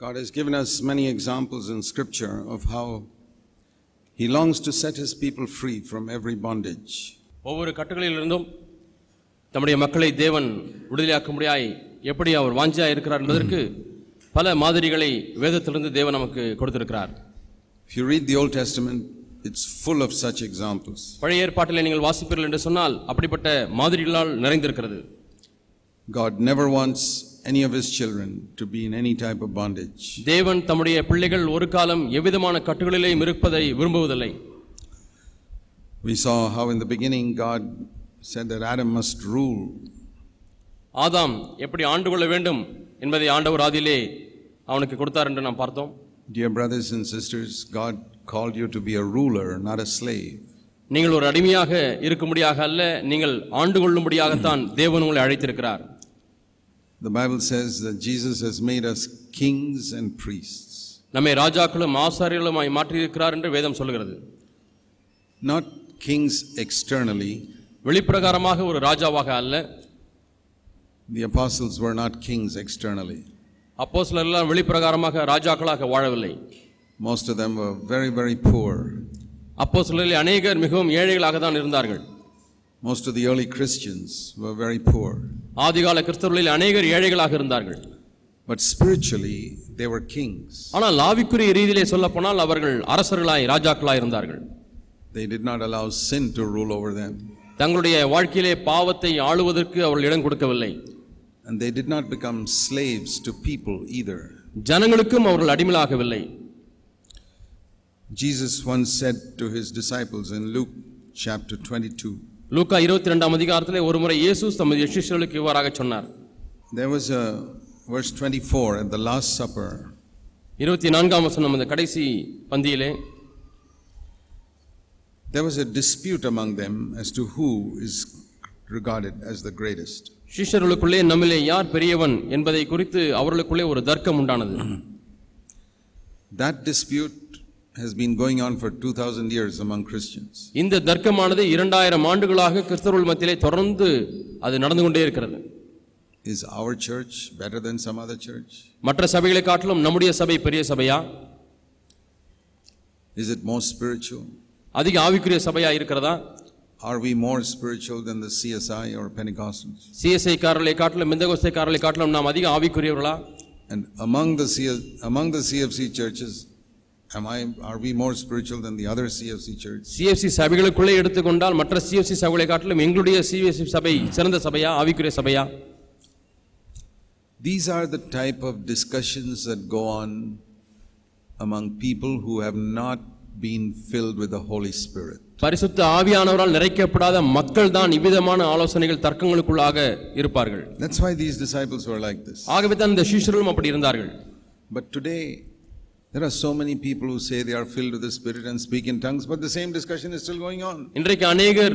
God has given us many examples in Scripture of how He longs to set His people free from every bondage. ஒவ்வொரு கட்டுகளிலிருந்தும் தம்முடைய மக்களை தேவன் விடுதலையாக்கும்படியாய் எப்படி அவர் வாஞ்சியா இருக்கிறார் என்பதற்கு பல மாதிரிகளை வேதத்திலிருந்து தேவன் நமக்கு கொடுத்திருக்கிறார் If you read the Old Testament, it's full of such examples. பழைய ஏற்பாட்டில் நீங்கள் வாசிப்பீர்கள் என்று சொன்னால் அப்படிப்பட்ட மாதிரிகளால் நிறைந்திருக்கிறது God never wants any of His children to be in any type of bondage. தேவன் தம்முடைய பிள்ளைகள் ஒரு காலம் எவ்விதமான கட்டுகளிலேயும் இருப்பதை விரும்புவதில்லை We saw how in the beginning God said that Adam must rule. ஆதாம் எப்படி ஆண்டு கொள்ள வேண்டும் என்பதை ஆண்டவர் ஆதியிலே அவனுக்கு கொடுத்தார் என்று நாம் பார்த்தோம் Dear brothers and sisters, God called you to be a ruler, not a slave. நீங்கள் ஒரு அடிமையாக இருக்கும்படியாக அல்ல நீங்கள் ஆண்டு கொள்ளும்படியாகத்தான் தேவன் உங்களை அழைத்திருக்கிறார் The Bible says that Jesus has made us kings and priests. நம்மை ராஜாக்களும் ஆசாரியர்களுமாய் மாற்றியிருக்கிறார் என்று வேதம் சொல்கிறது Not kings externally. வெளிப்பிரகாரமாக ஒரு ராஜாவாக அல்ல The apostles were not kings externally. அப்போ எல்லாம் வெளிப்பிரகாரமாக ராஜாக்களாக வாழவில்லை Most of them were very, very poor. அப்போ அநேகர் மிகவும் ஏழைகளாக தான் இருந்தார்கள் Most of the early Christians were very poor. ஆதிகால கிறிஸ்தவர்களில் அநேகர் ஏழைகளாக இருந்தார்கள் But spiritually, they were kings. ஆனால் ஆவிக்குரிய ரீதியிலே சொல்லப்போனால் அவர்கள் அரசர்களாய் ராஜாக்களாய் இருந்தார்கள் They did not allow sin to rule over them. தங்களுடைய வாழ்க்கையிலே பாவத்தை ஆளுவதற்கு அவர்கள் இடம் கொடுக்கவில்லை And they did not become slaves to people either. ஜனங்களுக்கும் அவர்கள் அடிமையாகவில்லை Jesus once said to his disciples in Luke chapter 22 லூக்கா இருபத்தி ரெண்டாம் அதிகாரத்திலே ஒருமுறை இயேசு தமது சிஷ்யர்களுக்கு இவ்வாறாக சொன்னார் There was a verse 24 at the Last Supper. இருபத்தி நான்காம் வசனம் அந்த கடைசி பந்தியிலே There was a dispute among them as to who is regarded as the greatest. சிஷ்யர்களுக்குள்ளே நம்மிலே யார் பெரியவன் என்பதை குறித்து அவர்களுக்குள்ளே ஒரு தர்க்கம் உண்டானது That dispute has been going on for 2000 years among Christians. இந்த தர்க்கமானது இரண்டாயிரம் ஆண்டுகளாக கிறிஸ்தவர்கள் மத்தியிலே தொடர்ந்து அது நடந்து கொண்டே இருக்கிறது Is our church better than some other church? மற்ற சபைகளை காட்டிலும் நம்முடைய சபை பெரிய சபையா Is it more spiritual? அதிக ஆவிக்குரிய சபையா இருக்கிறதா Are we more spiritual than the CSI or Pentecostals? CSI காரர்களை காட்டிலும் மிந்தகோஸ்தை காரர்களை காட்டிலும் நாம் அதிக ஆவிக்குரியவர்களா And among the among the CFC churches, am I are we more spiritual than the other CFC church? CFC சபைகளுக்குள்ளே எடுத்துக்கொண்டால் மற்ற சிஎஃப்சி சபைகளை காட்டிலும் எங்களுடைய சிஎஸ்சி சபை சிறந்த சபையா ஆவிக்குரிய சபையா These are the type of discussions that go on among people who have not been filled with the Holy Spirit. பரிசுத்த ஆவியானவரால் நிறைக்கப்படாத மக்கள் தான் இவ்விதமான ஆலோசனைகள் தர்க்கங்களுக்குள்ளாக இருப்பார்கள் That's why these disciples were like this. ஆகவே தான் இந்த சீஷர்களும் அப்படி இருந்தார்கள் But today, there are so many people who say they are filled with the Spirit and speak in tongues, but the same discussion is still going on. இன்றைக்கு அநேகர்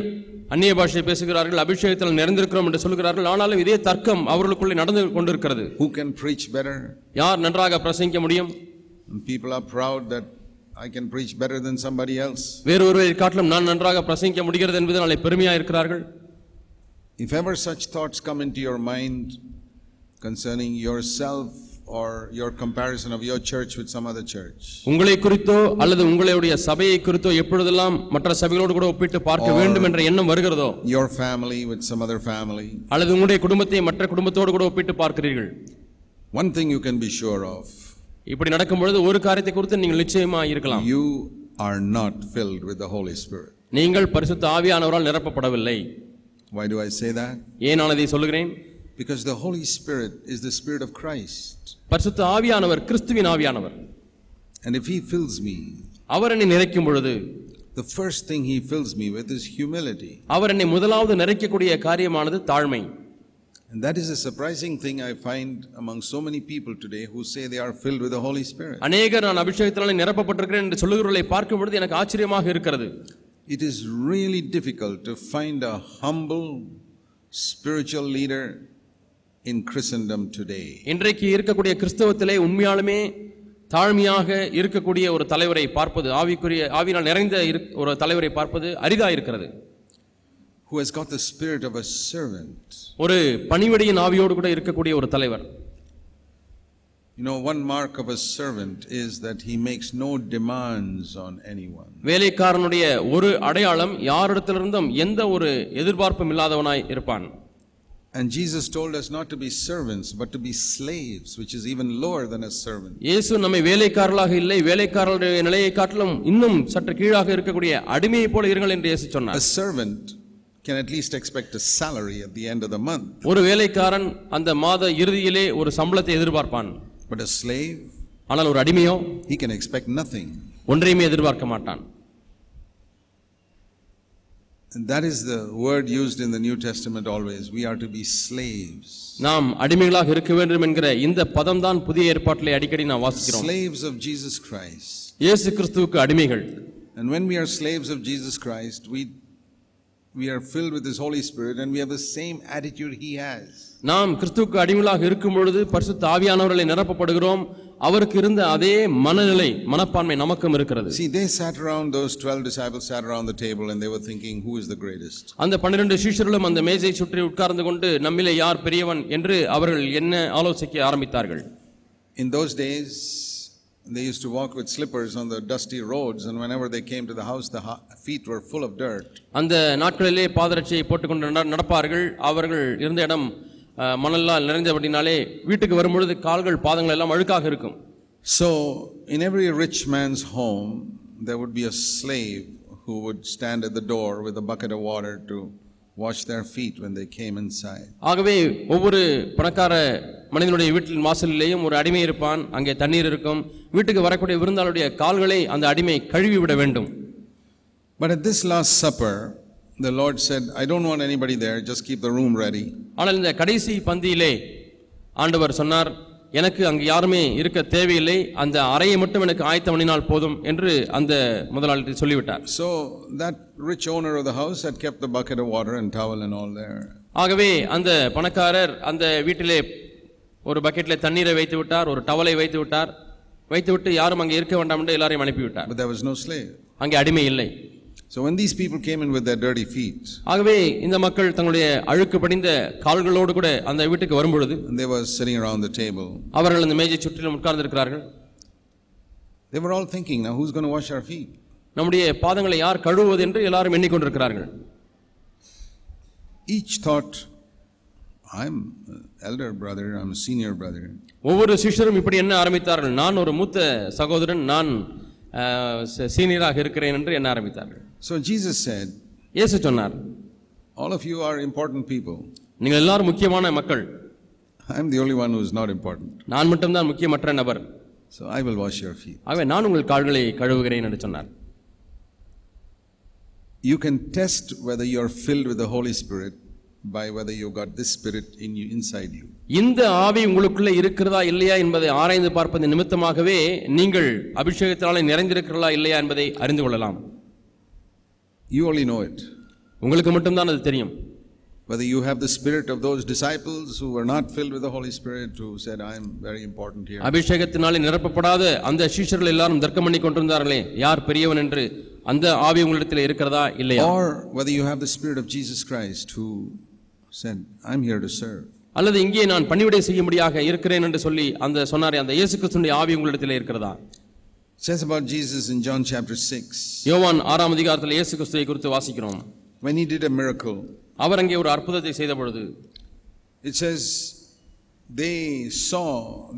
அந்நிய பாஷை பேசுகிறார்கள் அபிஷேகத்தில் நிறைந்திருக்கிறோம் என்று சொல்கிறார்கள் ஆனாலும் இதே தர்க்கம் அவர்களுக்குள்ளே நடந்து கொண்டிருக்கிறது Who can preach better? யார் நன்றாக பிரசங்கிக்க முடியும் people are proud that I can preach better than somebody else. வேறு ஒருவரை காட்டிலும் நான் நன்றாக பிரசங்கிக்க முடிகிறது என்பதனாலே பெருமையா இருக்கிறார்கள் If ever such thoughts come into your mind concerning yourself or your comparison of your church with some other church, உங்களை குறித்தோ அல்லது உங்களுடைய சபையை குறித்தோ எப்பொழுதெல்லாம் மற்ற சபைகளோடு கூட ஒப்பிட்டு பார்க்க வேண்டும் என்ற எண்ணம் வருகிறதோ your family with some other family, அல்லது உங்களுடைய குடும்பத்தை மற்ற குடும்பத்தோடு கூட ஒப்பிட்டு பார்க்கிறீர்கள்? One thing you can be sure of. இப்படி நடக்கும் பொழுது ஒரு காரியத்தை குறித்து நீங்கள் நிச்சயமா இருக்கலாம். You are not filled with the Holy Spirit. நீங்கள் பரிசுத்த ஆவியானவரால் நிரப்பப்படவில்லை. Why do I say that? ஏன் நான் அதை சொல்லுகிறேன்? Because the Holy Spirit is the Spirit of Christ. பரிசுத்த ஆவியானவர் கிறிஸ்துவின் ஆவியானவர் And if He fills me, அவர் என்னை நிறைக்கும் பொழுது the first thing He fills me with is humility. அவர் என்னை முதலாவது நிறைக்கக்கூடிய காரியமானது தாழ்மை And that is a surprising thing I find among so many people today who say they are filled with the Holy Spirit. அநேகர் நான் அபிஷேகத்தினாலே நிரப்பப்பட்டிருக்கிறேன் என்று சொல்லுகிறவர்களை பார்க்கும் பொழுது எனக்கு ஆச்சரியமாக இருக்கிறது It is really difficult to find a humble spiritual leader in Christendom today. இன்றைக்கு இருக்கக்கூடிய கிறிஸ்தவத்திலே உண்மையாலுமே தாழ்மையாக இருக்கக்கூடிய ஒரு தலைவரை பார்ப்பது ஆவிக்குரிய ஆவினால் நிறைந்த ஒரு தலைவரை பார்ப்பது அரிதா இருக்கிறது Who has got the spirit of a servant. ஒரு பணிவடையின் ஆவியோடு கூட இருக்கக்கூடிய ஒரு தலைவர் You know, one mark of a servant is that he makes no demands on anyone. வேலைக்காரனுடைய ஒரு அடையாளம் யாரிடத்திலிருந்தும் எந்த ஒரு எதிர்பார்ப்பும் இல்லாதவனாய் இருப்பான் And Jesus told us not to be servants, but to be slaves, which is even lower than a servant. இயேசு நம்மை வேலைக்காரர்களாக இல்லை வேலைக்காரருடைய நிலையை காட்டிலும் இன்னும் சற்று கீழாக இருக்கக்கூடிய அடிமையைப் போல இருங்கள் என்று இயேசு A சொன்னார் servant can at least expect a salary at the end of the month, ஒரு வேலைக்காரன் அந்த மாத இறுதியிலே ஒரு சம்பளத்தை எதிர்பார்ப்பான் but a slave, ஆனால் ஒரு அடிமையோ he can expect nothing. ஒன்றையுமே எதிர்பார்க்க மாட்டான் that is the word used in the New Testament always. We are to be slaves. நாம் அடிமைகளாக இருக்க வேண்டும் என்கிற இந்த பதம் தான் புதிய ஏற்பாட்டிலே அடிக்கடி நாம் வாசிக்கிறோம் Slaves of Jesus Christ. இயேசு கிறிஸ்துவுக்கு அடிமைகள் And when we are slaves of Jesus Christ, we, we are filled with His Holy Spirit and we have the same attitude He has. நாம் கிறிஸ்துவுக்கு அடிமைகளாக இருக்கும் பொழுது பரிசுத்த ஆவியானவர்களை நிரப்பப்படுகிறோம் அவருக்கு இருந்த அதே மனநிலை மனப்பான்மை நமக்கும் இருக்கிறது See, they sat around, those 12 disciples sat around the table and they were thinking, who is the greatest? அந்த பன்னிரண்டு சீஷர்களும் அந்த மேஜை சுற்றி உட்கார்ந்து கொண்டு நம்மிலே யார் பெரியவன் என்று அவர்கள் என்ன ஆலோசிக்க ஆரம்பித்தார்கள் In those days, they used to walk with slippers on the dusty roads, and whenever they came to the house, the feet were full of dirt. அந்த நாட்களிலே பாதரட்சியை போட்டுக்கொண்டு நட- நடப்பார்கள் அவர்கள் இருந்த இடம் அஹ், மணலால் நிறைந்தபடினாலே வீட்டுக்கு வரும்பொழுது கால்கள் பாதங்கள் எல்லாம் அழுக்காக இருக்கும். So, in every rich man's home, there would be a slave who would stand at the door with a bucket of water to wash their feet when they came inside. ஆகவே ஒவ்வொரு பணக்கார மனிதனுடைய வீட்டின் வாசலிலேயும் ஒரு அடிமை இருப்பான். அங்கே தண்ணீர் இருக்கும். வீட்டுக்கு வரக்கூடிய விருந்தாளுடைய கால்களை அந்த அடிமை கழுவி விட வேண்டும். But at this Last Supper, the Lord said, I don't want anybody there, just keep the room ready. ஆனால் இந்த கடைசி பந்தியிலே ஆண்டவர் சொன்னார் எனக்கு அங்கு யாருமே இருக்க தேவையில்லை அந்த அறையை மட்டும் எனக்கு ஆயத்தம் பண்ணினால் போதும் என்று அந்த முதலாளி சொல்லிவிட்டார் So, that rich owner of the house had kept the bucket of water and towel and all there. ஆகவே அந்த பணக்காரர் அந்த வீட்டிலே ஒரு பக்கெட்டிலே தண்ணீரை வைத்து விட்டார் ஒரு டவலை வைத்து விட்டார் வைத்துவிட்டு யாரும் அங்கே இருக்க வேண்டாம் என்று எல்லாரையும் அனுப்பிவிட்டார் But there was no slave. அங்கே அடிமை இல்லை So when these people came in with their dirty feet, ஆகவே இந்த மக்கள் தங்களுடைய அழுக்கு படிந்த கால்களோடு கூட அந்த வீட்டுக்கு வரும்பொழுது and they were sitting around the table, அவர்கள் அந்த மேஜை சுற்றிலும் உட்கார்ந்திருக்கிறார்கள். They were all thinking, now who's going to wash our feet? நம்முடைய பாதங்களை யார் கழுவுவது என்று எல்லாரும் எண்ணிக்கொண்டிருக்கிறார்கள். Each thought, I'm an elder brother, I'm a senior brother. ஒவ்வொரு சிஷ்யரும் இப்படி என்ன ஆரம்பித்தார்கள். நான் ஒரு மூத்த சகோதரன் நான் சீனியராக இருக்கிறேன் என்று என்ன ஆரம்பித்தார்கள். So Jesus said, இயேசு சொன்னார் all of you are important people. நீங்கள் எல்லாரும் முக்கியமான மக்கள் I'm the only one who's not important. நான் மட்டும்தான் முக்கியமற்ற நபர் So I will wash your feet. ஆகவே நான் உங்கள் கால்களை கழுவுகிறேன் என்று சொன்னார் You can test whether you're filled with the Holy Spirit by whether you got this spirit in you inside you. இந்த ஆவி உங்களுக்குள்ளே இருக்கிறதா இல்லையா என்பதை ஆராய்ந்து பார்ப்பது நிமித்தமாகவே நீங்கள் அபிஷேகத்தினாலே நிறைந்திருக்கிறீர்களா இல்லையா என்பதை அறிந்து கொள்ளலாம் You only know it. உங்களுக்கு மட்டும்தான் அது தெரியும் Whether you have the spirit of those disciples who were not filled with the Holy Spirit, who said, I'm very important here. அபிஷேகத்தினாலே நிரப்பப்படாத அந்த சீஷர்கள் எல்லாரும் தர்க்கம் பண்ணி கொண்டிருந்தார்களே யார் பெரியவன் என்று அந்த ஆவி உங்களிடத்தில் இருக்கிறதா இல்லையா Or whether you have the spirit of Jesus Christ who said, I'm here to serve. அல்லது இங்கே நான் பணிவிடை செய்யும்படியாக இருக்கிறேன் என்று சொல்லி அந்த சொன்னாரே அந்த இயேசு கிறிஸ்துடைய ஆவி உங்களிடத்தில் இருக்கிறதா says about Jesus in John chapter 6, யோவான் ஆறாம் அதிகாரத்தில் இயேசு கிறிஸ்துவை குறித்து வாசிக்கிறோம் when he did a miracle, அவர் அங்கே ஒரு அற்புதத்தை செய்த பொழுது it says, they saw,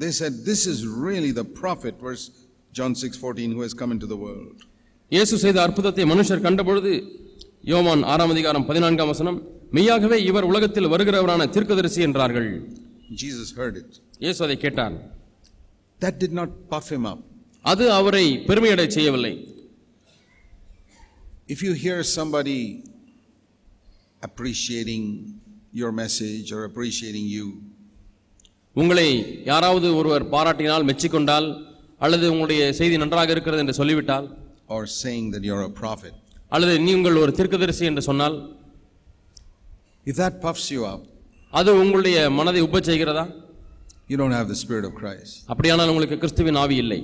they said, This is really the prophet, verse John 6 14, who has come into the world. இயேசு செய்த அற்புதத்தை மனுஷர் கண்டபொழுது யோவான் ஆறாம் அதிகாரம் பதினான்காம் வசனம் மெய்யாகவே இவர் உலகத்தில் வருகிறவரான தீர்க்கதரிசி என்றார்கள் Jesus heard it. இயேசு அதை கேட்டார் That did not puff him up. அது அவரை பெருமையடை செய்யவில்லை. If you hear somebody appreciating your message or appreciating you, உங்களை யாராவது ஒருவர் பாராட்டினால் மெச்சிக்கொண்டால் அல்லது உங்களுடைய செய்தி நன்றாக இருக்கிறது என்று சொல்லிவிட்டால் or saying that you're a prophet, அல்லது நீங்கள் ஒரு தீர்க்கதரிசி என்று சொன்னால் if that puffs you up, அது உங்களுடைய மனதை உப்பச் செய்கிறதா? you don't have the Spirit of Christ. அப்படியானால் உங்களுக்கு கிறிஸ்துவின் ஆவி இல்லை.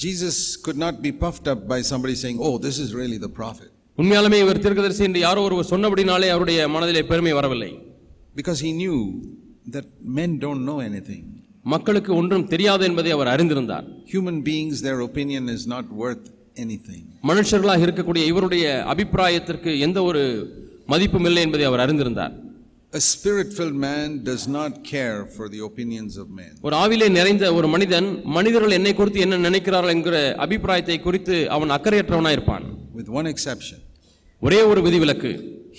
Jesus could not be puffed up by somebody saying, Oh, this is really the prophet. உண்மையாலுமே இவர் தீர்க்கதரிசி என்று யாரோ ஒருவர் சொன்னபடினாலே அவருடைய மனதிலே பெருமை வரவில்லை Because he knew that men don't know anything. மக்களுக்கு ஒன்றும் தெரியாது என்பதை அவர் அறிந்திருந்தார் Human beings, their opinion is not worth anything. மனுஷர்களாக இருக்கக்கூடிய இவருடைய அபிப்பிராயத்திற்கு எந்த ஒரு மதிப்பும் இல்லை என்பதை அவர் அறிந்திருந்தார் A spirit filled man does not care for the opinions of men. ஒரு ஆவிலே நிறைந்த ஒரு மனிதன் மனிதர்கள் என்னை குறித்து என்ன நினைக்கிறார்கள் என்கிற அபிப்பிராயத்தை குறித்து அவன் அக்கறையற்றவனாய் இருப்பான். With one exception, ஒரே ஒரு விதிவிலக்கு.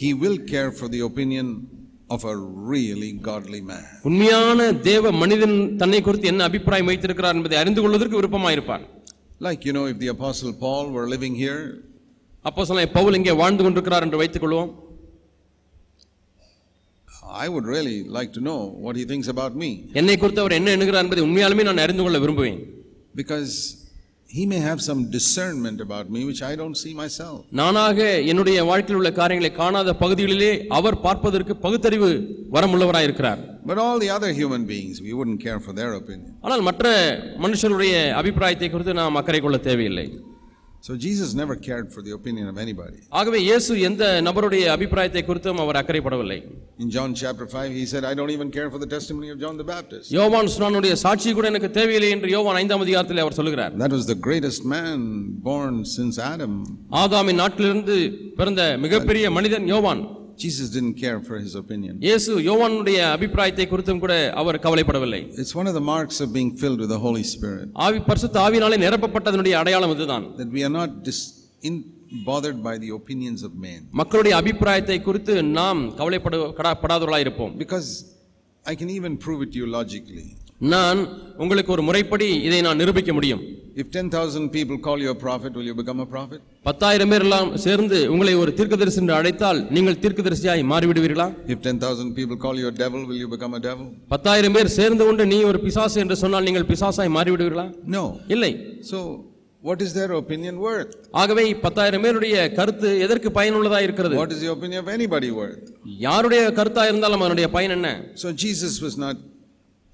He will care for the opinion of a really godly man. உண்மையான தேவ மனிதன் தன்னை குறித்து என்ன அபிப்பிராயம் வைத்திருக்கிறார் என்பதை அறிந்து கொள்வதற்கு விருப்பமாயிருப்பான் Like, you know, if the Apostle Paul were living here, அப்போ சொல்ல பவுல் இங்கே வாழ்ந்து கொண்டிருக்கிறார் என்று வைத்துக் கொள்வோம் I would really like to know what he thinks about me. என்னை குறித்து அவர் என்ன எண்ணுகிறார் என்பதை உண்மையாலுமே நான் அறிந்து கொள்ள விரும்புவேன் Because he may have some discernment about me which I don't see myself. நானாக என்னுடைய வாழ்க்கையில் உள்ள காரியங்களை காணாத பகுதிகளிலே அவர் பார்ப்பதற்கு பகுத்தறிவு வரமுள்ளவராய் இருக்கிறார் But all the other human beings, we wouldn't care for their opinion. ஆனால் மற்ற மனுஷருடைய அபிப்பிராயத்தை குறித்து நாம் அக்கறை கொள்ள தேவையில்லை So Jesus never cared for the opinion of anybody. ஆகவே இயேசு எந்த நபருடைய அபிப்பிராயத்தை குறித்தும் அவர் அக்கறைப்படவில்லை In John chapter 5, he said, I don't even care for the testimony of John the Baptist. யோவான் சுனானுடைய சாட்சி கூட எனக்கு தேவையில்லை என்று யோவான் ஐந்தாம் அதிகாரத்தில் அவர் சொல்லுகிறார் That was the greatest man born since Adam. ஆதாமின் நாட்டிலிருந்து பிறந்த மிகப்பெரிய மனிதன் யோவான் Jesus didn't care for his opinion. இயேசு யோவானுடைய அபிப்பிராயத்தை குறித்தும் கூட அவர் கவலைப்படவில்லை It's one of the marks of being filled with the Holy Spirit ஆவி பரிசுத்த ஆவினாலே நிரப்பப்பட்டதனுடைய அடையாளம் இதுதான் that we are not dis- in, bothered by the opinions of men. மக்களுடைய அபிப்பிராயத்தை குறித்து நாம் கவலைப்படு கடா- படாதவர்களாய் இருப்போம் Because I can even prove it to you logically. நான் உங்களுக்கு ஒரு முறைப்படி இதை நான் நிரூபிக்க முடியும் If 10,000 people call you a prophet, will you become a prophet? பத்தாயிரம் பேர் எல்லாம் சேர்ந்து உங்களை ஒரு தீர்க்கதரிசி என்று அழைத்தால் நீங்கள் தீர்க்கதரிசியாய் மாறிவிடுவீர்களா If 10,000 people call you a devil, will you become a devil? பத்தாயிரம் பேர் சேர்ந்து கொண்டு நீ ஒரு பிசாசு என்று சொன்னால் நீங்கள் பிசாசாய் மாறிவிடுவீர்களா No. இல்லை So, what is their opinion worth? ஆகவே பத்தாயிரம் பேருடைய கருத்து எதற்கு பயனுள்ளதா இருக்கிறது What is the opinion of anybody worth? யாருடைய கருத்தா இருந்தாலும் அதனுடைய பயன் என்ன So, Jesus was not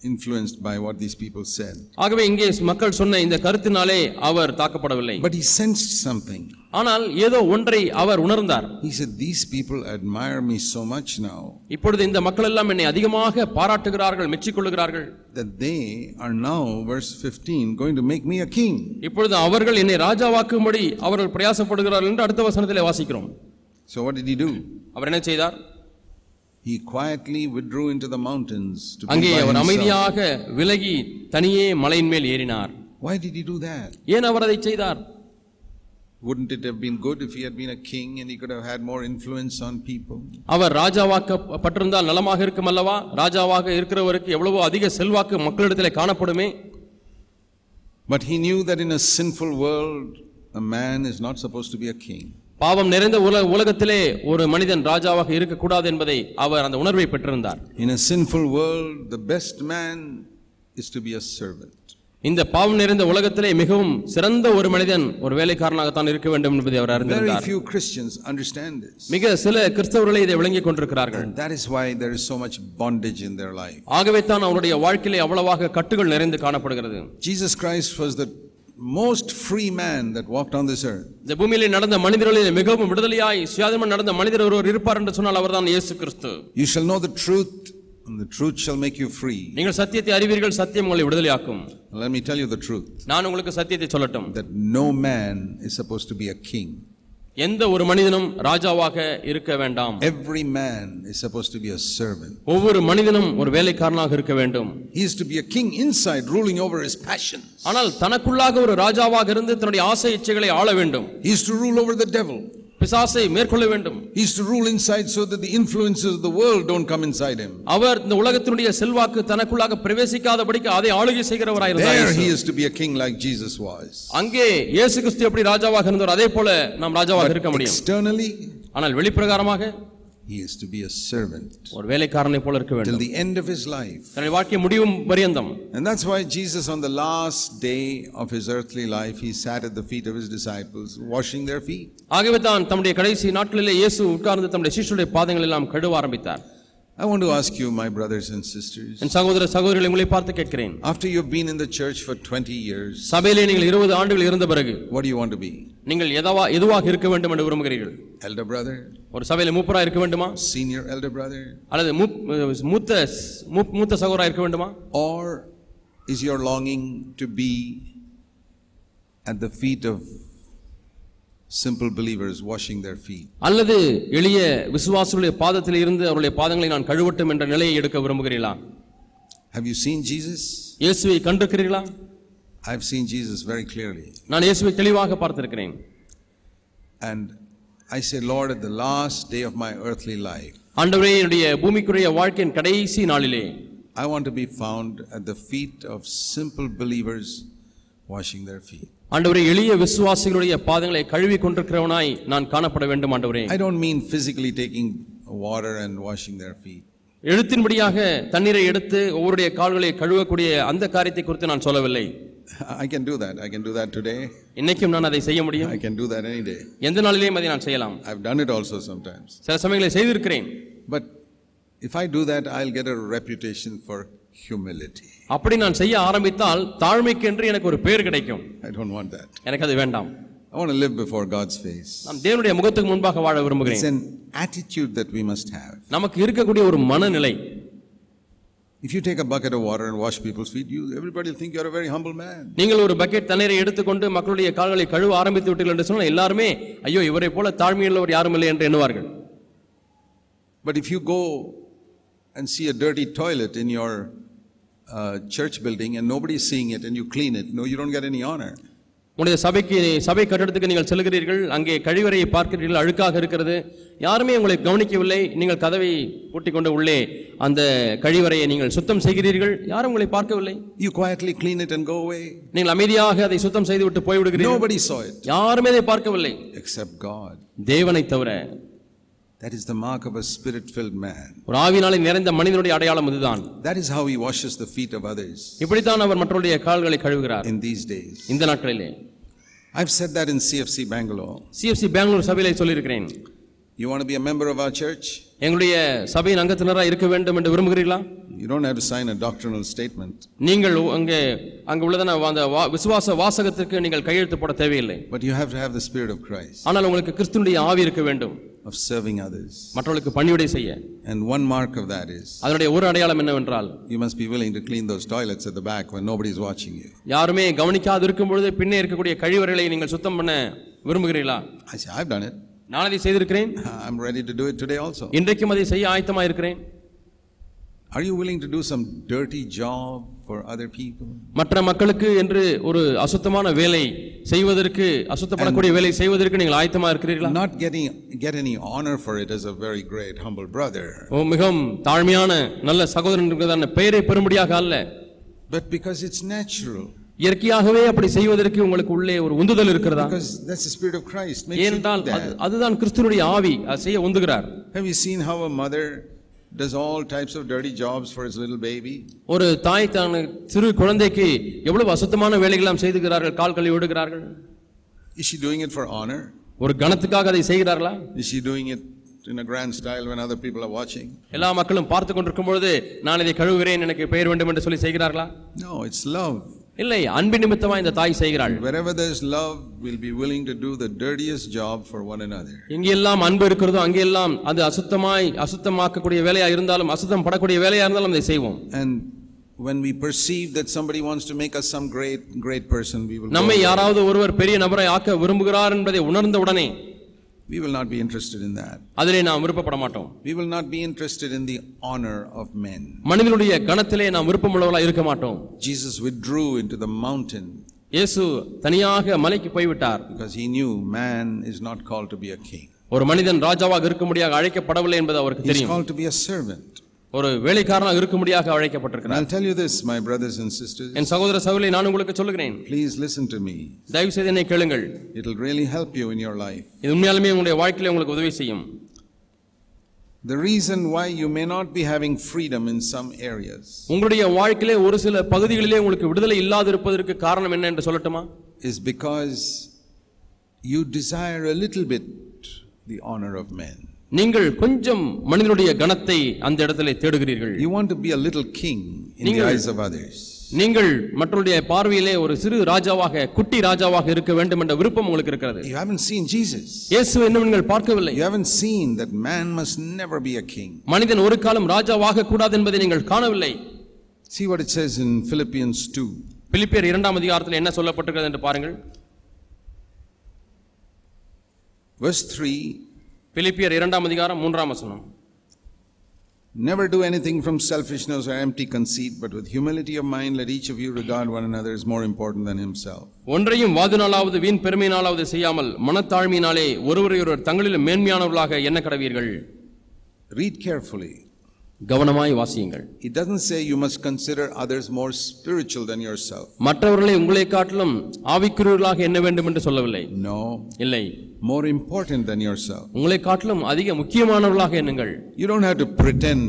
influenced by what these people said. ஆகவே இங்கே மக்கள் சொன்ன இந்த கருத்தினாலே அவர் தாக்கப்படவில்லை But he sensed something. ஆனால் ஏதோ ஒன்றை அவர் உணர்ந்தார் He said, These people admire me so much now இப்பொழுது இந்த மக்கள் எல்லாம் என்னை அதிகமாக பாராட்டுகிறார்கள் மெச்சிக்கொள்ளுகிறார்கள் that they are now, verse 15, going to make me a king. இப்பொழுது அவர்கள் என்னை ராஜாவாக்கும்படி அவர்கள் பிரயாசப்படுகிறார்கள் என்று அடுத்த வசனத்திலே வாசிக்கிறோம் So, what did he do? அவர் என்ன செய்தார் He quietly withdrew into the mountains to be அங்கே அவர். அமைதியாக விலகி தனியே மலையின் மேல் ஏறினார் Why did he do that? ஏன் அவர் அதை செய்தார் Wouldn't it have been good if he had been a king and he could have had more influence on people? அவர் ராஜாவாக்கப்பட்டிருந்தால் நலமாக இருக்கும் அல்லவா ராஜாவாக இருக்கிறவருக்கு எவ்வளவோ அதிக செல்வாக்கு மக்களிடத்திலே காணப்படுமே But he knew that in a sinful world, a man is not supposed to be a king. பாவம் நிறைந்த உல உலகத்திலே ஒரு மனிதன் ராஜாவாக இருக்கக்கூடாது என்பதை அவர் அந்த உணர்வை பெற்றிருந்தார் In a sinful world, the best man is to be a servant. இந்த பாவம் நிறைந்த உலகத்திலே மிகவும் சிறந்த ஒரு மனிதன் ஒரு வேலைக்காரனாகத்தான் இருக்க வேண்டும் என்பதை அவர் Very அறிந்திருந்தார் few Christians understand this. மிக சில கிறிஸ்தவர்களே இதை விளங்கிக் கொண்டிருக்கிறார்கள் that is why there is so much bondage in their life. ஆகவே தான் அவருடைய வாழ்க்கையிலே அவ்வளவாக கட்டுகள் நிறைந்து காணப்படுகிறது Jesus Christ was the most free man that walked on this earth. இந்த பூமியிலே நடந்த மனிதர்களில் மிகவும் விடுதலையாய் சுயாதீனம் நடந்த மனிதர் ஒருவர் இருப்பார் என்று சொன்னால் அவர்தான் இயேசு கிறிஸ்து You shall know the truth, and the truth shall make you free. நீங்கள் சத்தியத்தை அறிவீர்கள் சத்தியம் உங்களை விடுதலையாக்கும் Let me tell you the truth நான் உங்களுக்கு சத்தியத்தை சொல்லட்டும் that no man is supposed to be a king. எந்த ஒரு மனிதனும் ராஜாவாக இருக்க வேண்டாம் Every man is supposed to be a servant. ஒவ்வொரு மனிதனும் ஒரு வேலைக்காரனாக இருக்க வேண்டும் He is to be a king inside, ruling over his passions. ஆனால் தனக்குள்ளாக ஒரு ராஜாவாக இருந்து தன்னுடைய ஆசை இச்சைகளை ஆள வேண்டும் He is to rule over the devil. பிசாசை மேற்கொள்ள வேண்டும் He is to rule inside so that the influences of the world don't come inside him. அவர் இந்த உலகத்தினுடைய செல்வாக்கு தனக்குள்ளாக பிரவேசிக்காதபடிக்கு அதை ஆளுகை செய்கிறவராயிருந்தார் There he is to be a king like Jesus was. அங்கே இயேசு கிறிஸ்து எப்படி ராஜாவாக இருந்தார் அதே போல நாம் ராஜாவாக இருக்க முடியும் Externally, ஆனால் வெளிப்பிரகாரமாக he is to be a servant ஒரு வேலைக்காரனை போல இருக்க till வேண்டும் the end of his life. தன்னுடைய வாழ்க்கை முடியும் பரியந்தம் And that's why Jesus, on the last day of his earthly life, he sat at the feet of his disciples, washing their feet. ஆகவே தான் தம்முடைய கடைசி நாட்களிலே இயேசு உட்கார்ந்து தம்முடைய சிஷ்யருடைய பாதங்கள் எல்லாம் கழுவ ஆரம்பித்தார் I want to ask you, my brothers and sisters, என் சகோதர சகோதரிகளை உங்களை பார்த்து கேட்கிறேன் after you've been in the church for 20 years, சபையிலே நீங்கள் இருபது ஆண்டுகள் இருந்த பிறகு what do you want to be? நீங்கள் எதவா எதுவாக இருக்க வேண்டும் என்று விரும்புகிறீர்கள் Elder brother? ஒரு சபையில மூப்பரா இருக்க வேண்டுமா Senior elder brother? அல்லது மூத்த மூத்த சகோதரா இருக்க வேண்டுமா Or Is your longing to be at the feet of simple believers washing their feet? அல்லது எளிய விசுவாசுடைய பாதத்தில் இருந்து அவருடைய பாதங்களை நான் கழுவட்டும் என்ற நிலையை எடுக்க விரும்புகிறீர்களா Have you seen Jesus? இயேசுவை கண்டிருக்கிறீர்களா I've seen Jesus very clearly. நான் இயேசுவை தெளிவாக பார்த்திருக்கிறேன் And I say, Lord, at the last day of my earthly life, ஆண்டவரே என்னுடைய பூமிக்குரிய வாழ்க்கையின் கடைசி நாளிலே I want to be found at the feet of simple believers washing their feet. ஆண்டவரே எளிய விசுவாசிகளுடைய பாதங்களை கழுவி கொண்டிருக்கிறவனாய் நான் காணப்பட வேண்டும் ஆண்டவரே I don't mean physically taking water and washing their feet. எழுத்தின்படியாக தண்ணீரை எடுத்து ஒவ்வொருடைய கால்களை கழுவக்கூடிய அந்த காரியத்தை குறித்து நான் சொல்லவில்லை I can do that. I can do that today. இன்னைக்கும் நான் அதை செய்ய முடியும் I can do that any day. எந்த நாளிலேயும் அதை நான் செய்யலாம் I've done it also sometimes. சில சமயங்களை செய்திருக்கிறேன் But if I do that, I'll get a reputation for humility. அப்படி நான் செய்ய ஆரம்பித்தால் தாழ்மைக்கென்று எனக்கு ஒரு பேர் கிடைக்கும் I don't want that. எனக்கு அது வேண்டாம் I want to live before God's face. நான் தேவனுடைய முகத்துக்கு முன்பாக வாழ It's விரும்புகிறேன் an attitude that we must have. நமக்கு இருக்கக்கூடிய ஒரு மனநிலை If you take a bucket of water and wash people's feet, you everybody will think you're a very humble man. நீங்கள் ஒரு பக்கெட் தண்ணீரை எடுத்துக்கொண்டு மக்களுடைய கால்களை கழுவ ஆரம்பித்து விட்டீர்கள் என்று சொன்னால் எல்லாருமே ஐயோ இவரை போல தாழ்மையுள்ளவர் யாரும் இல்லை என்று எண்ணுவார்கள் But if you go and see a dirty toilet in your uh, church building and nobody's seeing it and you clean it, no, you don't get any honor. உங்களுடைய சபைக்கு சபை கட்டடத்துக்கு நீங்கள் செல்கிறீர்கள் அங்கே கழிவறையை பார்க்கிறீர்கள் அழுக்காக இருக்கிறது. யாருமே உங்களை கவனிக்கவில்லை. நீங்கள் கதவை பூட்டிக் கொண்டு உள்ளே அந்த கழிவறையை நீங்கள் சுத்தம் செய்கிறீர்கள். யாரும் உங்களை பார்க்கவில்லை. You quietly clean it and go away. நீங்கள் அமைதியாக அதை சுத்தம் செய்துவிட்டு போய்விடுகிறீர்கள். Nobody saw it. யாருமே அதை பார்க்கவில்லை. Except God. தேவனை தவிர That is the mark of a spirit filled man. ஒரு ஆவினாலே நிறைந்த மனிதனுடைய அடையாளம் இதுதான் That is how he washes the feet of others இப்படித்தான் அவர் மற்றவருடைய கால்களை கழுவுகிறார் in these days. இந்த நாட்களிலே I've said that in CFC Bangalore. CFC Bangalore சபையிலே சொல்லியிருக்கிறேன் You want to be a member of our church? எங்களுடைய சபையின் அங்கத்தினராக இருக்க வேண்டும் என்று விரும்புகிறீர்களா You don't have to sign a doctrinal statement, நீங்கள் அங்கே அங்கு உள்ளதான அந்த விசுவாச வாசகத்திற்கு நீங்கள் கையெழுத்து போட தேவையில்லை but you have to have the Spirit of Christ, ஆனால் உங்களுக்கு கிறிஸ்துனுடைய ஆவி இருக்க வேண்டும் of serving others. மற்றவர்களுக்கு பணிவிடை செய்ய And one mark of that is அதனுடைய ஒரு அடையாளம் என்னவென்றால் you must be willing to clean those toilets at the back when nobody's watching you. யாருமே கவனிக்காது இருக்கும் பொழுது பின்னே இருக்கக்கூடிய கழிவறைகளை நீங்கள் சுத்தம் பண்ண விரும்புகிறீர்களா I say, I've done it. நான் அதை செய்திருக்கிறேன் I'm ready to do it today also. இன்றைக்கும் அதை செய்ய ஆயத்தமா இருக்கிறேன் Are you willing to do some dirty job for other people? மற்ற மக்களுக்கு என்று ஒரு அசுத்தமான வேலை செய்வதற்கு அசுத்தப்படக்கூடிய வேலை செய்வதற்கு நீங்கள் ஆயத்தமா இருக்கிறீர்களா Not getting get any honor for it as a very great humble brother, ஓ, மிகவும் தாழ்மையான நல்ல சகோதரன் என்கிறதான பெயரை பெறும்படியாக அல்ல but because it's natural. இயற்கையாகவே அப்படி செய்வதற்கு உங்களுக்கு உள்ளே ஒரு உந்துதல் இருக்கிறதா Because that's the Spirit of Christ. Makes you ஏனென்றால். அதுதான் கிறிஸ்துவனுடைய ஆவி அதை செய்ய உந்துகிறார் Have you seen how a mother does all types of dirty jobs for his little baby? ஒரு தாய் தான் சிறு குழந்தைக்கு எவ்வளவு அசுத்தமான வேலைகளாம் செய்துகிறார்கள் கால் கழுவி விடுகிறார்கள் Is she doing it for honor? ஒரு கணத்துக்காக அதை செய்கிறார்களா Is she doing it in a grand style when other people are watching? எல்லா மக்களும் பார்த்து கொண்டிருக்கும் பொழுது நான் இதை கழுவுகிறேன் எனக்கு பெயர் வேண்டும் என்று சொல்லி செய்கிறார்களா No, it's love. இல்லை அன்பு நிமித்தமா இந்த தாய் செய்கிறாள் Wherever there's love, we'll be willing to do the dirtiest job for one another. எங்கெல்லாம் அன்பு இருக்கிறதோ அங்கெல்லாம் அது அசுத்தமாய் அசுத்தமாக்கக்கூடிய வேலையா இருந்தாலும் அசுத்தம் படக்கூடிய வேலையா இருந்தாலும் அதை செய்வோம் And when we perceive that somebody wants to make us some great, great person, we will, நம்மை there. யாராவது ஒருவர் பெரிய நபரை ஆக்க விரும்புகிறார் என்பதை உணர்ந்த உடனே we will not be interested in that. அதிலே நாம் விருப்பப்பட மாட்டோம் We will not be interested in the honor of men. மனிதனுடைய கணத்திலே நாம் விருப்பமுள்ளவர்களா இருக்க மாட்டோம் Jesus withdrew into the mountain இயேசு தனியாக மலைக்கு போய்விட்டார் because he knew man is not called to be a king. ஒரு மனிதன் ராஜாவாக இருக்கும்படியாக அழைக்கப்படவில்லை என்பது அவருக்கு தெரியும் called to be a servant. ஒரு வேலைக்காரனாக இருக்கும்படியாக அழைக்கப்பட்டிருக்கிறார் I'll tell you this, my brothers and sisters. என் சகோதர சகோதரி நான் உங்களுக்கு சொல்லுகிறேன் Please listen to me. தயவு செய்து என்னை கேளுங்கள் It'll really help you in your life. இது உண்மையாலுமே உங்களுடைய வாழ்க்கையில உங்களுக்கு உதவி செய்யும் The reason why you may not be having freedom in some areas உங்களுடைய வாழ்க்கையிலே ஒரு சில பகுதிகளிலே உங்களுக்கு விடுதலை இல்லாதிருப்பதற்கு காரணம் என்ன என்று சொல்லட்டுமா is because you desire a little bit the honor of men. நீங்கள் கொஞ்சம் மனிதனுடைய கணத்தை அந்த இடத்திலே தேடுகிறீர்கள் You want to be a little king in the நீங்கள்- eyes of others. நீங்கள் மற்றவருடைய பார்வையிலே ஒரு சிறு ராஜாவாக குட்டி ராஜாவாக இருக்க வேண்டும் என்ற விருப்பம் உங்களுக்கு இருக்கிறது You haven't seen Jesus. இயேசு இன்னும் நீங்கள் பார்க்கவில்லை You haven't seen that man must never be a king. மனிதன் ஒரு காலம் ராஜாவாக கூடாது என்பதை நீங்கள் காணவில்லை See what it says in Philippians 2. பிலிப்பியர் இரண்டாம் அதிகாரத்தில் என்ன சொல்லப்பட்டிருக்கிறது என்று பாருங்கள் Verse 3 பிலிப்பியர் இரண்டாம் அதிகாரம் மூன்றாம் வசனம் Never do anything from selfishness or empty conceit, but with humility of mind, let each of you regard one another as more important than himself. ஒன்றையும் வாதினாலாவது வீண் பெருமையினாலாவது செய்யாமல் மனத்தாழ்மையினாலே ஒருவரையொருவர் தங்களிலும் மேன்மையானவர்களாக எண்ண கடவீர்கள் Read carefully. கவனமாய் வாசியுங்கள் It doesn't say you must consider others more spiritual than yourself. மற்றவர்களை உங்களை காட்டிலும் ஆவிக்குரியவர்களாக எண்ண வேண்டும் என்று சொல்லவில்லை No, இல்லை more important than yourself. உங்களை காட்டிலும் அதிக முக்கியமானவர்களாக எண்ணுங்கள் You don't have to pretend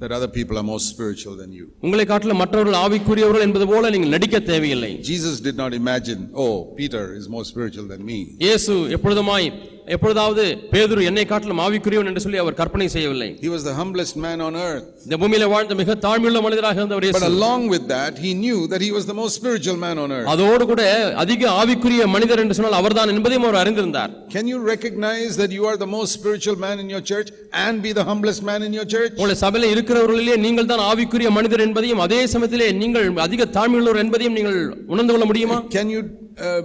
that other people are more spiritual than you. உங்களை காட்டிலும் மற்றவர்கள் ஆவிக்குரியவர்கள் என்பது போல நீங்கள் நடிக்க தேவையில்லை Jesus did not imagine, oh, Peter is more spiritual than me. இயேசு எப்பொழுதுமாய் எப்பொழுதாவது பேதுரு என்னை காட்டிலும் ஆவிக்குரியவன் என்று சொல்லி அவர் கற்பனை செய்யவில்லை He was the humblest man on earth. இந்த பூமியில வாழ்ந்த மிக தாழ்மையுள்ள மனிதராக இருந்தவர் But இயேசு along with that, he knew that he was the most spiritual man on earth. அதோடு கூட அதிக ஆவிக்குரிய மனிதர் என்று சொன்னால் அவர்தான் என்பதையும் அவர் அறிந்திருந்தார் Can you recognize that you are the most spiritual man in your church and be the humblest man in your church? உங்களுடைய சபையில இருக்கிறவர்களிலே நீங்கள் தான் ஆவிக்குரிய மனிதர் என்பதையும் அதே சமயத்திலே நீங்கள் அதிக தாழ்மையுள்ளவர் என்பதையும் நீங்கள் உணர்ந்து கொள்ள முடியுமா Can you uh,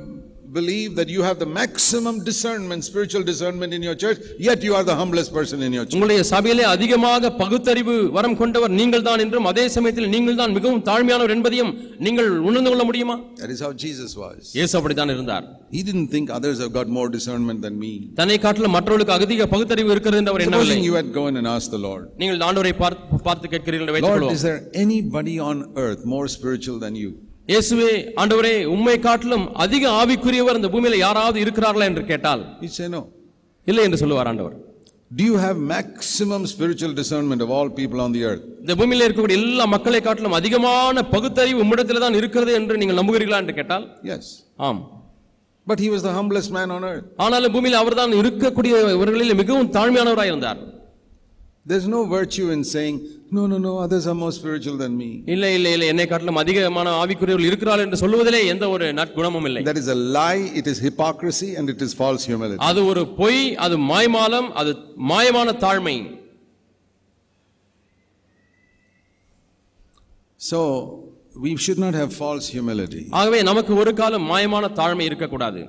believe that you have the maximum discernment, spiritual discernment in your church, yet you are the humblest person in your church? உங்களுடைய சபையிலே அதிகமாக பகுத்தறிவு வரம் கொண்டவர் நீங்கள் தான் என்றும் அதே சமயத்தில் நீங்கள் தான் மிகவும் தாழ்மையானவர் என்பதையும் நீங்கள் உணர்ந்து கொள்ள முடியுமா That is how Jesus was. இயேசு அப்படித்தான் இருந்தார் He didn't think others have got more discernment than me. தன்னை காட்டிலும் மற்றவர்களுக்கு அதிக பகுத்தறிவு இருக்கிறது என்று அவர் எண்ணவில்லை Supposing you had gone and asked the Lord, நீங்கள் ஆண்டவரை பார்த்து பார்த்து கேட்கிறீர்கள் என்று Lord, கொள்வோம் is there anybody on earth more spiritual than you? இயேசுவே ஆண்டவரே உம்மை காட்டிலும் அதிக ஆவிக்குரியவர் இந்த பூமியில யாராவது இருக்கிறார்களா என்று கேட்டால். இல்லை என்று சொல்லுவார் ஆண்டவர் Do you have maximum spiritual discernment of all people on the earth? இந்த பூமியில இருக்கக்கூடிய எல்லா மக்களை காட்டிலும் அதிகமான பகுத்தறிவு உம்மிடத்தில் தான் இருக்கிறது என்று நீங்கள் நம்புகிறீர்களா என்று கேட்டால் Yes. ஆம் But he was the humblest man on earth. ஆனாலும் பூமியில் அவர்தான் இருக்கக்கூடியவர்களில் மிகவும் தாழ்மையானவராய் இருந்தார் There's no virtue in saying, no, no, no, others are more spiritual than me. இல்லை இல்லை இல்லை என்னை காட்டிலும் அதிகமான ஆவிக்குரியவர்கள் இருக்கிறார்கள் என்று சொல்லுவதிலே எந்த ஒரு நற்குணமும் இல்லை That is a lie, it is hypocrisy, and it is false humility. அது ஒரு பொய் அது மாய்மாலம் அது மாயமான தாழ்மை So, we should not have false humility. ஆகவே நமக்கு ஒரு காலம் மாயமான தாழ்மை இருக்கக்கூடாது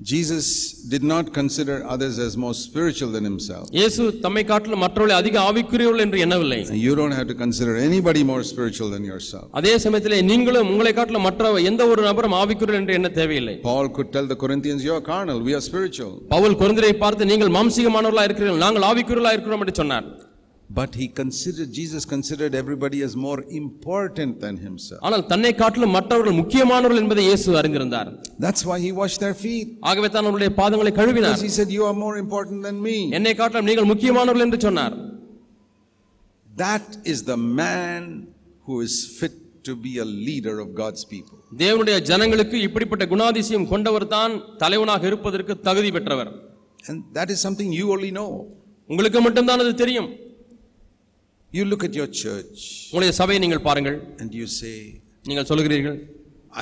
Jesus did not consider others as more spiritual than himself. இயேசு தம்மை காட்டிலும் மற்றவர்களை அதிக ஆவிக்குரியவர்கள் என்று எண்ணவில்லை You don't have to consider anybody more spiritual than yourself. அதே சமயத்திலே நீங்களும் உங்களை காட்டிலும் மற்ற எந்த ஒரு நபரும் ஆவிக்குரியவர் என்று எண்ண தேவையில்லை Paul could tell the Corinthians, You are carnal, we are spiritual. Pavul குழந்தையை பார்த்து நீங்கள் மாம்சீகமானவர்களா இருக்கிறீர்கள் நாங்கள் ஆவிக்குரியவர்களா இருக்கிறோம் என்று சொன்னார் But he considered, Jesus considered everybody as more important than himself. ஆனால் தன்னை காட்டிலும் மற்றவர்கள் முக்கியமானவர்கள் என்பதை இயேசு அறிந்திருந்தார் That's why he washed their feet. ஆகவே தான் அவருடைய பாதங்களை கழுவினார் he said, You are more important than me. என்னை காட்டிலும் நீங்கள் முக்கியமானவர்கள் என்று சொன்னார் That is the man who is fit to be a leader of God's people. தேவனுடைய ஜனங்களுக்கு இப்படிப்பட்ட குணாதிசயம் கொண்டவர் தான் தலைவனாக இருப்பதற்கு தகுதி பெற்றவர் And that is something you only know. உங்களுக்கு மட்டும்தான் அது தெரியும் You look at your church உங்களுடைய சபையை நீங்கள் பாருங்கள் and you say, நீங்கள் சொல்கிறீர்கள்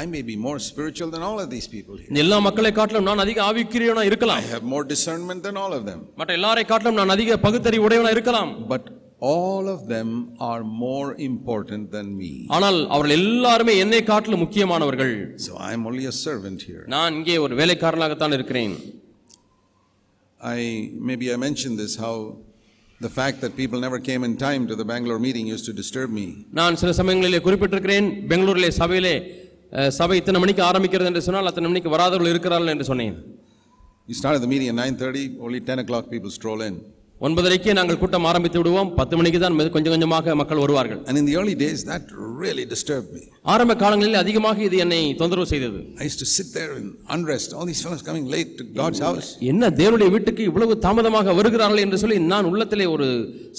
I may be more spiritual than all of these people here. இந்த எல்லா மக்களை காட்டிலும் நான் அதிக ஆவிக்குரியவனா I இருக்கலாம் have more discernment than all of them. மற்ற எல்லாரை காட்டிலும் நான் அதிக பகுத்தறிவு உடையவனா இருக்கலாம் But all of them are more important than me. ஆனால் அவர்கள் எல்லாருமே என்னை காட்டிலும் முக்கியமானவர்கள் So I'm only a servant here. நான் இங்கே ஒரு வேலைக்காரனாகத்தான் இருக்கிறேன் I maybe I mentioned this how the fact that people never came in time to the Bangalore meeting used to disturb me. நான் சில சமயங்களிலே குறிப்பிட்டிருக்கிறேன் பெங்களூரிலே சபையிலே சபை இத்தனை மணிக்கு ஆரம்பிக்கிறது என்று சொன்னால் அத்தனை மணிக்கு வராதவர்கள் இருக்கிறார்கள் என்று சொன்னேன் You started the meeting at 9:30, only 10 o'clock people stroll in. ஒன்பதரைக்கே நாங்கள் கூட்டம் ஆரம்பித்து விடுவோம் பத்து மணிக்கு தான் கொஞ்சம் கொஞ்சமாக மக்கள் வருவார்கள் And in the early days, that really disturbed me. ஆரம்ப காலங்களில் அதிகமாக இது என்னை தொந்தரவு செய்தது I used to sit there in unrest. All these fellows coming late to God's house. என்ன தேவனுடைய வீட்டுக்கு இவ்வளவு தாமதமாக வருகிறார்கள் என்று சொல்லி நான் உள்ளத்திலே ஒரு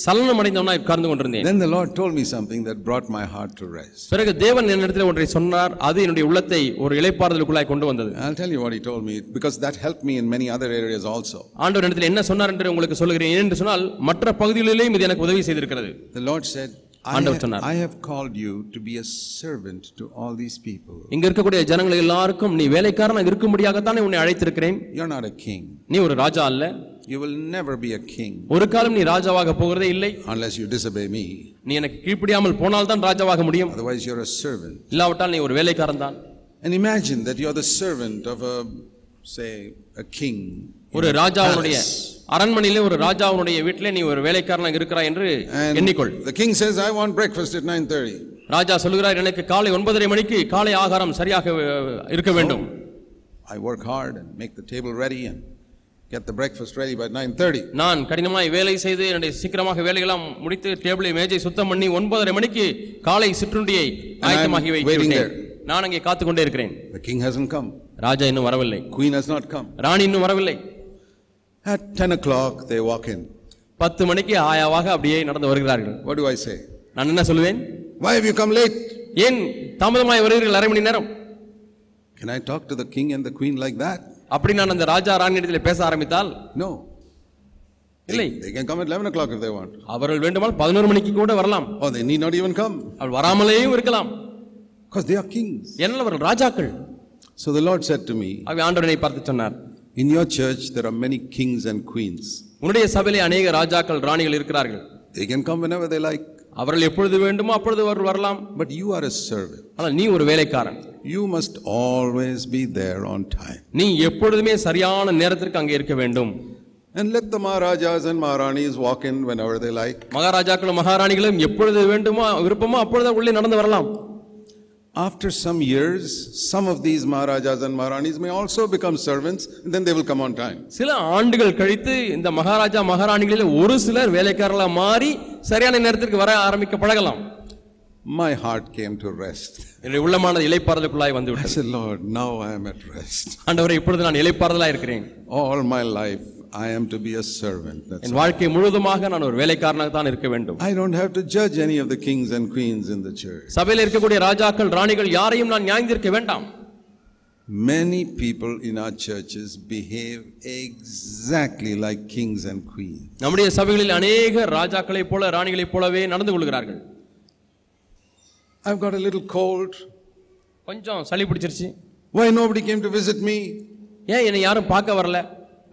சலனம் அடைந்தவனாய் உட்கார்ந்து கொண்டிருந்தேன் Then the Lord told me something that brought my heart to rest. பிறகு தேவன் என்னிடத்தில் ஒன்றை சொன்னார் அது என்னுடைய உள்ளத்தை ஒரு இளைப்பாறுதலுக்குள்ளாய் கொண்டு வந்தது I'll tell you what He told me because that helped me in many other areas also. ஆண்டவர் இடத்தில் என்ன சொன்னார் என்று உங்களுக்கு சொல்லுகிறேன் ஏனென்று சொன்னால் மற்ற பகுதிகளிலேயும் இது எனக்கு உதவி செய்திருக்கிறது The Lord said, I ஆண்டவர் have, சொன்னார். I have called you to be a servant to all these people. இங்க இருக்கக்கூடிய ஜனங்கள் எல்லாருக்கும் நீ வேலைக்காரனாக இருக்கும்படியாகத்தானே உன்னை அழைத்திருக்கிறேன் You're not a king. நீ ஒரு ராஜா அல்ல You will never be a king ஒரு காலம் நீ ராஜாவாக போகிறதே இல்லை unless you disobey me. நீ எனக்கு கீழ்ப்படியாமல் போனால் தான் ராஜாவாக முடியும் Otherwise, you're a servant. இல்லாவிட்டால் நீ ஒரு வேலைக்காரன் தான் And imagine that you're the servant of a, say, a king. ஒரு ராஜாவுடைய. அரண்மனையிலே ஒரு ராஜாவுடைய வீட்டிலே நீ ஒரு வேலைக்காரனாக இருக்கிறாய் என்று எண்ணிக்கொள் the king says, I want breakfast at 9.30. ராஜா சொல்கிறார் எனக்கு காலை ஒன்பதரை மணிக்கு காலை ஆகாரம் சரியாக இருக்க வேண்டும் I work hard and make the table ready and get the breakfast ready by 9.30. நான் கடினமாய் வேலை செய்து என்னுடைய சீக்கிரமாக வேலையெல்லாம் முடித்து டேபிளை மேஜை சுத்தம் பண்ணி ஒன்பதரை மணிக்கு காலை சிற்றுண்டியை ஆயத்தமாகி விட்டேன். நான் அங்கே காத்து கொண்டே இருக்கிறேன் The king hasn't come. ராஜா இன்னும் வரவில்லை Queen has not come. ராணி இன்னும் வரவில்லை At 10 o'clock, they walk in. பத்து மணிக்கு ஆயாவாக அப்படியே நடந்து வருகிறார்கள் What do I say? நான் என்ன சொல்லுவேன் Why have you come late? ஏன் தாமதமாய் வருகிறீர்கள் அரை மணி நேரம் Can I talk to the king and the queen like that? அப்படி நான் அந்த ராஜா ராணியிடத்தில் பேச ஆரம்பித்தால் No. இல்லை They, can come at 11 o'clock if they want. அவர்கள் வேண்டுமானால் பதினோரு மணிக்கு கூட வரலாம் Or they need not even come. அவள் வராமலேயும் இருக்கலாம் Because they are kings. ஏனால் அவர்கள் ராஜாக்கள் So the Lord said to me, அவை ஆண்டவனை பார்த்து சொன்னார் In your church, there are many kings and queens. உன்னுடைய சபையிலே அநேக ராஜாக்கள் ராணிகள் இருக்கிறார்கள் They can come whenever they like. அவர்கள் எப்பொழுது வேண்டுமோ அப்பொழுது அவர்கள் வரலாம் But you are a servant. ஆனால் நீ ஒரு வேலைக்காரன் You must always be there on time. நீ எப்பொழுதுமே சரியான நேரத்திற்கு அங்கே இருக்க வேண்டும் And let the Maharajas and Maharanis walk in whenever they like. மகாராஜாக்களும் மகாராணிகளும் எப்பொழுது வேண்டுமோ விருப்பமோ அப்பொழுது உள்ளே நடந்து வரலாம் After some years, some of these Maharajas and Maharanis may also become servants, and then they will come on time. சில ஆண்டுகள் கழித்து இந்த மகாராஜா மகாராணிகளில் ஒரு சிலர் வேலைக்காரர்களாக மாறி சரியான நேரத்திற்கு வர ஆரம்பிக்க பழகலாம் My heart came to rest. என்னுடைய உள்ளமானது இலைப்பாறுதலுக்குள்ளாய் வந்து I விட்டது said, Lord, now I am at rest. ஆண்டவரே இப்பொழுது நான் இலைப்பாறுதலாக இருக்கிறேன் All my life, I am to be a servant. That's என் வாழ்க்கை முழுவதுமாக நான் ஒரு வேலைக்காரனாக தான் இருக்க வேண்டும் I don't have to judge any of the kings and queens in the church. சபையில் இருக்கக்கூடிய ராஜாக்கள் ராணிகள் யாரையும் நான் நியாயந்திருக்க வேண்டாம் Many people in our churches behave exactly like kings and queens. நம்முடைய சபைகளில் அநேக ராஜாக்களைப் போல ராணிகளைப் போலவே நடந்து கொள்கிறார்கள் I've got a little cold. கொஞ்சம் சளி பிடிச்சிருச்சு Why nobody came to visit me? ஏன் என்னை யாரும் பார்க்க வரல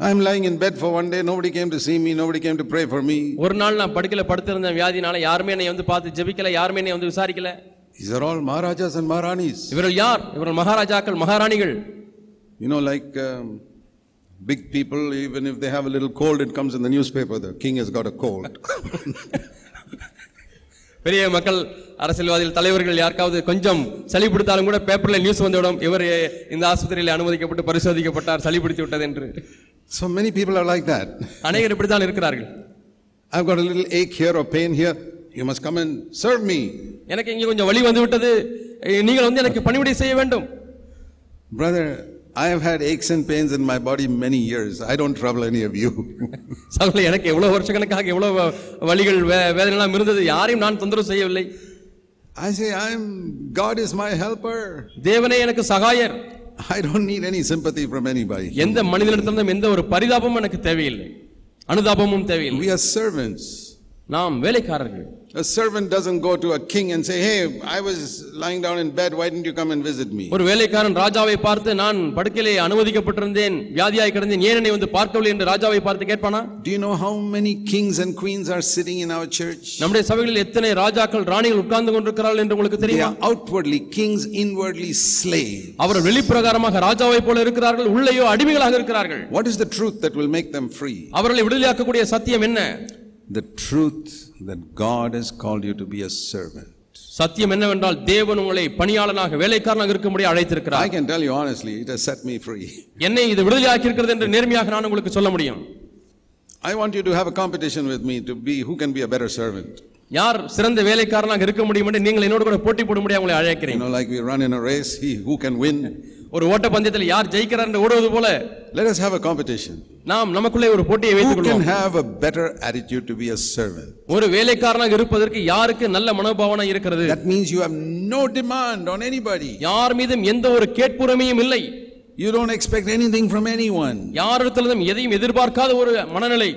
I'm lying in bed for one day. Nobody came to see me. Nobody came to pray for me. ஒரு நாள் நான் படுக்கையில படுத்திருந்த வியாதினால யாருமே என்னை வந்து பார்த்து ஜெபிக்கல யாருமே என்னை வந்து விசாரிக்கல These are all Maharajas and Maharanis. இவர்கள் யார் இவர்கள் மகாராஜாக்கள் மகாராணிகள் You know, like um, big people, even if they have a little cold, it comes in the newspaper. The king has got a cold. பெரிய மக்கள் அரசியல்வாதிகள் தலைவர்கள் யாருக்காவது கொஞ்சம் சளி பிடித்தாலும் கூட பேப்பர்ல நியூஸ் வந்துவிடும் இவர் இந்த ஆஸ்பத்திரியில் அனுமதிக்கப்பட்டு பரிசோதிக்கப்பட்டார் சளி பிடித்து விட்டது என்று so many people are like that. அநேகர் இப்படித்தான் இருக்கிறார்கள் I've got a little ache here or pain here. You must come and serve me. எனக்கு இங்கே கொஞ்சம் வலி வந்து விட்டது நீங்கள் வந்து எனக்கு பணிவிடை செய்ய வேண்டும் Brother, I have had aches and pains in my body many years. I don't trouble any of you. சகோதரி எனக்கு எவ்வளவு வருஷக்கணக்காக எவ்வளவு வலிகள் வே- வேதனைலாம் இருந்தது யாரையும் நான் தொந்தரவு செய்யவில்லை I say, I'm, God is my helper. தேவனே எனக்கு சகாயர் I don't need any sympathy from anybody. எந்த மனிதனிடத்திலிருந்தும் எந்த ஒரு பரிதாபமும் எனக்கு தேவையில்லை அனுதாபமும் தேவையில்லை We are servants. நாம் வேலைக்காரர்கள் A servant doesn't go to a king and say, Hey, I was lying down in bed. Why didn't you come and visit me? ஒரு வேலைக்காரன் ராஜாவை பார்த்து நான் படுக்கையிலே அனுமதிக்கப்பட்டிருந்தேன் வியாதியாய் கிடந்தேன் ஏன் என்னை வந்து பார்க்கவில்லை என்று ராஜாவை பார்த்து கேட்பானா Do you know how many kings and queens are sitting in our church? நம்முடைய சபைகளில் எத்தனை ராஜாக்கள் ராணிகள் உட்கார்ந்து கொண்டிருக்கிறார்கள் என்று உங்களுக்கு தெரியுமா outwardly kings, inwardly slaves. அவர் வெளிப்பிரகாரமாக ராஜாவை போல இருக்கிறார்கள் உள்ளேயோ அடிமைகளாக இருக்கிறார்கள் What is the truth that will make them free? அவர்களை விடுதலையாக்கக்கூடிய சத்தியம் என்ன The truth that God has called you to be a servant. சத்தியம் என்னவென்றால் தேவன் உங்களை பணியாளனாக வேலைக்காரனாக இருக்கும்படி I அழைத்திருக்கிறார் can tell you honestly, it has set me free. என்னை இது விடுதலையாக்கி இருக்கிறது என்று நேர்மையாக நான் உங்களுக்கு சொல்ல முடியும் I want you to have a competition with me to be who can be a better servant. யார் சிறந்த வேலைக்காரனாக இருக்க முடியும் என்று நீங்கள் என்னோடு கூட போட்டி போடும்படி உங்களை You அழைக்கிறேன் like we run in a race, he who can win. ஒரு ஓட்ட பந்தயத்தில் யார் ஜெயிக்கிறார் என்று ஓடுவது போல Let us have a competition. நாம் நமக்குள்ளே ஒரு போட்டியை வைத்துக் Who can கொள்வோம் have a better attitude to be a servant? ஒரு வேலைக்காரனாக இருப்பதற்கு யாருக்கு நல்ல மனோபாவனை இருக்கிறது That means you have no demand on anybody. யார் மீதும் எந்த ஒரு கேட்புறமையும் இல்லை You don't expect anything from anyone. யாரிடத்திலும் எதையும் எதிர்பார்க்காத ஒரு மனநிலை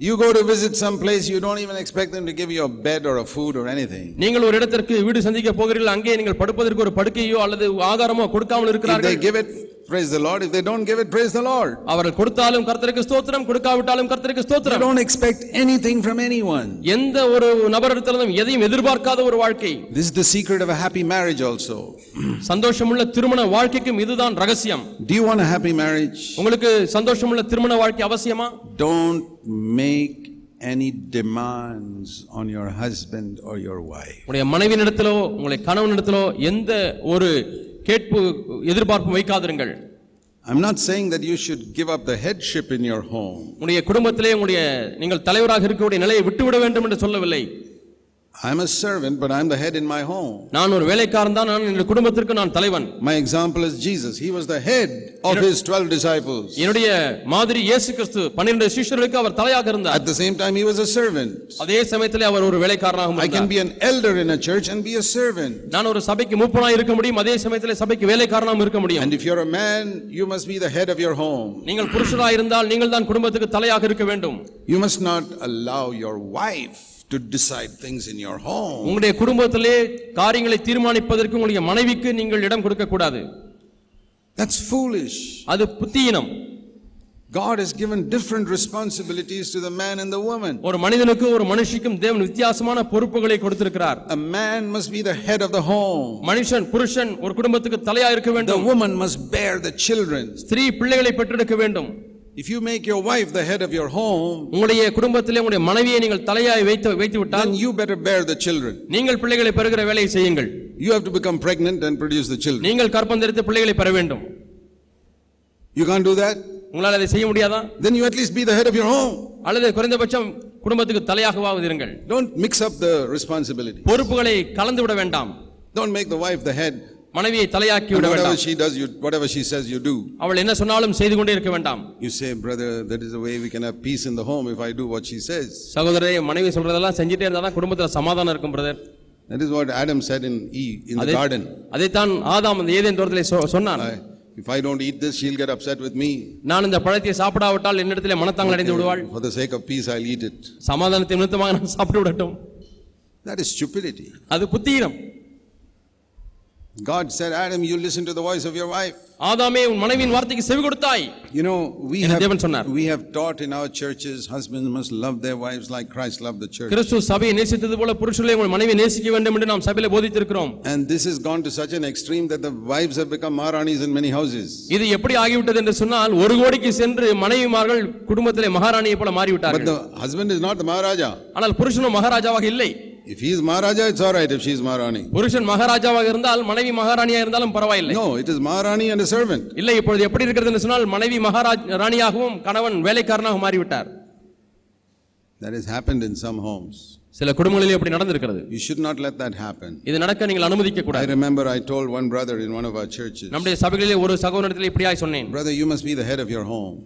You go to visit some place, you don't even expect them to give you a bed or a food or anything. நீங்கள் ஒரு இடத்திற்கு வீடு சந்திக்க போகிறீர்கள் அங்கே நீங்கள் படுப்பதற்கு ஒரு படுக்கையோ அல்லது ஆகாரமோ கொடுக்காமல் If they இருக்கிறார்கள் give it, praise the Lord. If they don't give it, praise the Lord. அவர்கள் கொடுத்தாலும் கர்த்தருக்கு ஸ்தோத்திரம் கொடுக்காவிட்டாலும் கர்த்தருக்கு ஸ்தோத்திரம் don't expect anything from anyone. எந்த ஒரு நபரிடத்திலும் எதையும் எதிர்பார்க்காத ஒரு வாழ்க்கை This is the secret of a happy marriage also. சந்தோஷமுள்ள திருமண வாழ்க்கைக்கும் இதுதான் ரகசியம் Do you want a happy marriage? உங்களுக்கு சந்தோஷமுள்ள திருமண வாழ்க்கை அவசியமா Don't make any demands on your husband or your wife. உங்களுடைய மனைவியினிடத்திலோ உங்களுடைய கணவனிடத்திலோ எந்த ஒரு கேட்பு எதிர்பார்ப்பும் வைக்காதிருங்கள் I'm not saying that you should give up the headship in your home. உங்களுடைய குடும்பத்திலே உங்களுடைய நீங்கள் தலைவராக இருக்கக்கூடிய நிலையை விட்டுவிட வேண்டும் என்று சொல்லவில்லை I'm a servant, but I'm the head in my home. நான் ஒரு வேலைக்காரன் தான் நான் என்னுடைய குடும்பத்திற்கு நான் தலைவன் My example is Jesus. He was the head of his 12 disciples. என்னுடைய மாதிரி இயேசு கிறிஸ்து பன்னிரண்டு சிஷ்யர்களுக்கு அவர் தலையாக இருந்தார் At the same time, he was a servant. அதே சமயத்திலே அவர் ஒரு வேலைக்காரனாகவும் I can இருந்தார் be an elder in a church and be a servant. நான் ஒரு சபைக்கு மூப்பனாய் இருக்க முடியும் அதே சமயத்திலே சபைக்கு வேலைக்காரனாகவும் இருக்க முடியும் And if you're a man, you must be the head of your home. நீங்கள் புருஷராய் இருந்தால் நீங்கள் தான் குடும்பத்துக்கு தலையாக இருக்க வேண்டும் You must not allow your wife to decide things in your home. உங்களுடைய குடும்பத்திலே காரியங்களை தீர்மானிப்பதற்கு உங்களுடைய மனைவிக்கு நீங்கள் இடம் கொடுக்க கூடாது That's foolish. அது புத்தியினம் God has given different responsibilities to the man and the woman. ஒரு மனிதனுக்கு ஒரு மனுஷிக்கும் தேவன் வித்தியாசமான பொறுப்புகளை கொடுத்திருக்கிறார் A man must be the head of the home. மனுஷன் புருஷன் ஒரு குடும்பத்துக்கு தலையா இருக்க The வேண்டும் woman must bear the children. ஸ்திரீ பிள்ளைகளை பெற்றெடுக்க வேண்டும் If you make your wife the head of your home, உங்களுடைய குடும்பத்திலே உங்களுடைய மனைவியை நீங்கள் தலையாய் வைத்து வைத்து விட்டால் then you better bear the children. நீங்கள் பிள்ளைகளை பெறுகிற வேலையை செய்யுங்கள் You have to become pregnant and produce the children. நீங்கள் கற்பந்தரித்து பிள்ளைகளை பெற வேண்டும் You can't do that? உங்களால் அதை செய்ய முடியாதா Then you at least be the head of your home. அல்லது குறைந்தபட்சம் குடும்பத்துக்கு தலையாகவாவது இருங்கள் Don't mix up the responsibility. பொறுப்புகளை கலந்து விட வேண்டாம் Don't make the wife the head. மனைவியை தலையாக்கி விட whatever வேண்டாம் she does, you, whatever she says, you do. அவள் என்ன சொன்னாலும் செய்து கொண்டே இருக்க வேண்டாம் You say, brother, that is the way we can have peace in the home if I do what she says. சகோதரரே மனைவி சொல்றதெல்லாம் செஞ்சுட்டே இருந்தா தான் குடும்பத்துல சமாதானம் இருக்கும் brother That is what Adam said in Eve in the அதே garden. அதைத்தான் ஆதாம் அந்த ஏதேன் தோட்டத்திலே சொன்னான் if I don't eat this, she'll get upset with me. நான் இந்த பழத்தை சாப்பிடாவிட்டால் என்னிடத்திலே மனத்தாங்கள் அடைந்து விடுவாள் For the sake of peace, I'll eat it. சமாதானத்தை நிமித்தமாக நான் சாப்பிட்டு விடட்டும் That is stupidity. அது புத்தீனம் God said, Adam, you listen to the voice of your wife. ஆதாமே உன் மனைவியின் வார்த்தைக்கு செவி கொடுத்தாய் You know, we என்ன have, தேவன் சொன்னார்? we have taught in our churches, husbands must love their wives like Christ loved the church. கிறிஸ்து சபையை நேசித்தது போல புருஷர்களை உங்கள் மனைவியை நேசிக்க வேண்டும் என்று நாம் சபையில போதித்திருக்கிறோம் And this has gone to such an extreme that the wives have become Maharanis in many houses. இது எப்படி ஆகிவிட்டது என்று சொன்னால் ஒரு கோடிக்கு சென்று மனைவிமார்கள் குடும்பத்திலே மகாராணியை போல But மாறிவிட்டார்கள் the husband is not the Maharaja. ஆனால் புருஷனும் மகாராஜாவாக இல்லை Is Maharaja, it's all right if she is Maharani. புருஷன் மகாராஜாவாக இருந்தால் மனைவி மகாராணியா இருந்தாலும் பரவாயில்லை it is Maharani and a servant. இல்லை இப்பொழுது எப்படி இருக்கிறது என்று சொன்னால் மனைவி மகாராஜ் ராணியாகவும் கணவன் வேலைக்காரனாகவும் மாறிவிட்டார் That has happened in some homes. சில குடும்பங்களில் இப்படி நடந்திருக்கிறது You should not let that happen. இது நடக்க நீங்கள் அனுமதிக்க கூடாது remember I told one brother in one of our churches, நம்முடைய சபைகளிலே ஒரு சகோதரத்தில் இப்படியாய் சொன்னேன் Brother, you must be the head of your home.